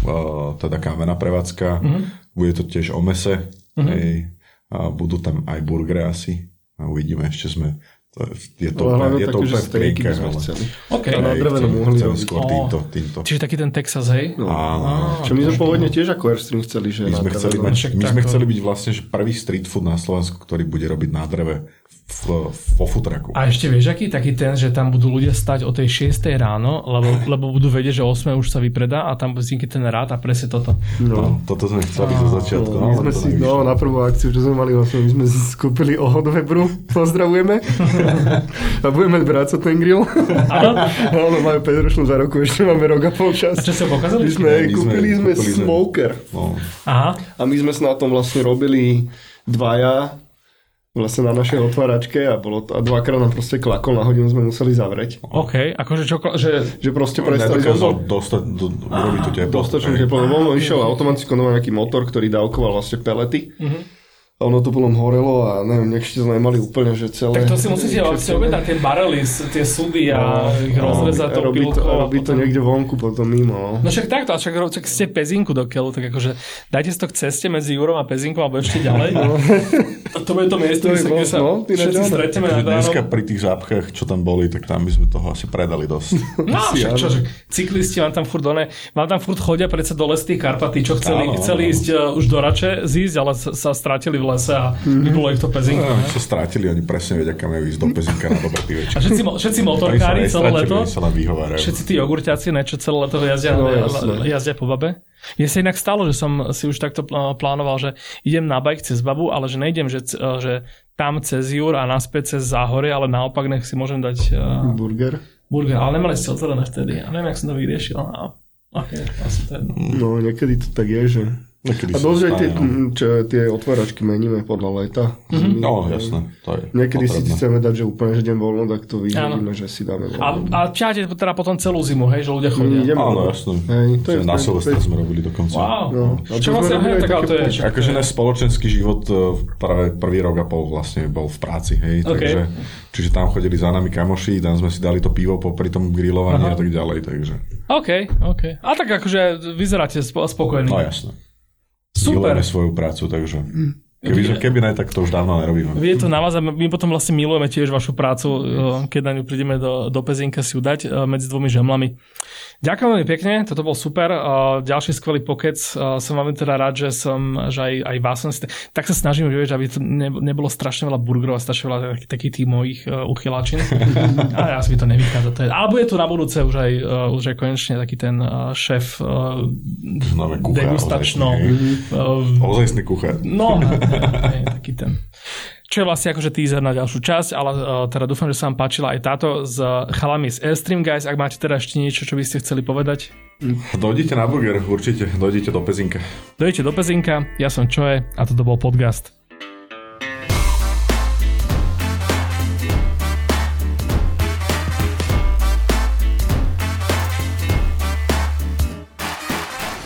uh, teda kamená prevádzka, uh-huh. bude to tiež o mese, uh-huh. hej, a budú tam aj burgery asi uvidíme, ešte sme je to, úplne, je to úplne v ale... Okay. Hej, chcem, mohli chcem skôr týmto, týmto. Čiže taký ten Texas, hej? No. Áno. Čo my sme pôvodne tiež ako Airstream chceli, že my sme chceli, mať, my sme chceli byť vlastne že prvý street food na Slovensku, ktorý bude robiť na dreve v, vo futraku. A ešte vieš aký? Taký ten, že tam budú ľudia stať o tej 6 ráno, lebo, [LAUGHS] lebo budú vedieť, že o 8 už sa vypredá a tam vznikne ten rád a presne toto. No. no toto sme chceli zo začiatku. No, my sme si, no, na prvú akciu, čo sme mali, vlastne, my sme skúpili od Webru, pozdravujeme. [LAUGHS] a budeme brať ten grill. Áno. Áno, majú 5 ročnú za roku, ešte máme rok a pol čas. A čo ste pokazali? My sme, my kúpili sme, kúpili smoker. No. Aha. A my sme sa na tom vlastne robili dvaja vlastne na našej otváračke a, bolo to, a dvakrát nám proste klakol, na hodinu sme museli zavrieť. OK, akože čo, že... Že proste prestali... Nedokázal dostať, do, urobiť to teplo. Dostatočne teplo. Voľno išiel automaticky nejaký motor, ktorý dávkoval vlastne pelety. Mm-hmm a ono to potom horelo a neviem, ešte sme nemali úplne, že celé... Tak to si musíte si objednať tie barely, tie súdy a no, ich no, rozrezať to robí to, robí to niekde vonku potom mimo. No, no však takto, a však, však ste pezinku do keľu, tak akože dajte si to k ceste medzi Jurom a pezinkou alebo ešte ďalej. No. [LAUGHS] [LAUGHS] To, to bude to miesto, kde sa, no, všetci stretneme na Dneska pri tých zápchách, čo tam boli, tak tam by sme toho asi predali dosť. [LAUGHS] No však čo, že cyklisti vám tam furt one, vám tam furt chodia predsa dole z tých Karpaty, čo chceli, áno, chceli áno. ísť uh, už do Rače zísť, ale sa, sa strátili v lese a mm-hmm. bolo ich to pezinka. No, sa strátili, oni presne vedia, kam majú ísť do pezinka na dobrý večer. A všetci, všetci motorkári celé leto, všetci tí jogurťáci, ne, čo celé leto jazdia, no, jazdia po babe. Mne sa inak stalo, že som si už takto plánoval, že idem na bike cez babu, ale že nejdem, že, že tam cez Jur a naspäť cez Záhorie, ale naopak nech si môžem dať... Uh, burger. Burger, ale nemali ste otvorené vtedy. Ja neviem, jak som to vyriešil. No, okay, asi to jedno. No, niekedy to tak je, že Niekedy a dosť aj tie, čo, tie otváračky meníme podľa leta. Mm-hmm. No, jasné. To je Niekedy potrebné. si chceme dať, že úplne že deň voľno, tak to vidíme, že si dáme voľno. A, a ťahate teda potom celú zimu, hej, že ľudia chodia? Mm, Áno, jasné. Hej, to je, na Silvestra sme robili dokonca. Wow. No. Čo vlastne, hej, tak to je. Akože náš spoločenský život e, práve prvý rok a pol vlastne bol v práci, hej, okay. takže čiže tam chodili za nami kamoši, tam sme si dali to pivo popri tom grillovaní a tak ďalej, takže. OK, OK. A tak akože vyzeráte spokojný. No jasné. Super. Svoju prácu, takže... Mm. Keby, že keby ne, tak to už dávno nerobíme. Je to na vás a my potom vlastne milujeme tiež vašu prácu, eh, keď na ňu prídeme do, do Pezinka si ju dať eh, medzi dvomi žemlami. Ďakujem veľmi pekne, toto bol super. Ďalší skvelý pokec. Som veľmi teda rád, že som, že aj, aj vás som si... Tak sa snažím, vieš, aby to nebolo strašne veľa burgerov a strašne veľa takých taký tých mojich uchyláčin. [LAUGHS] Ale asi mi to nevychádza. To je, alebo je tu na budúce už aj, už aj konečne taký ten šéf degustačno. Ozajstný kuchár. No, [LAUGHS] taký ten čo je vlastne akože teaser na ďalšiu časť, ale uh, teda dúfam, že sa vám páčila aj táto s chalami z Airstream Guys. Ak máte teda ešte niečo, čo by ste chceli povedať? Dojdite na burger, určite. Dojdite do Pezinka. Dojdite do Pezinka, ja som Čoje a toto bol podcast.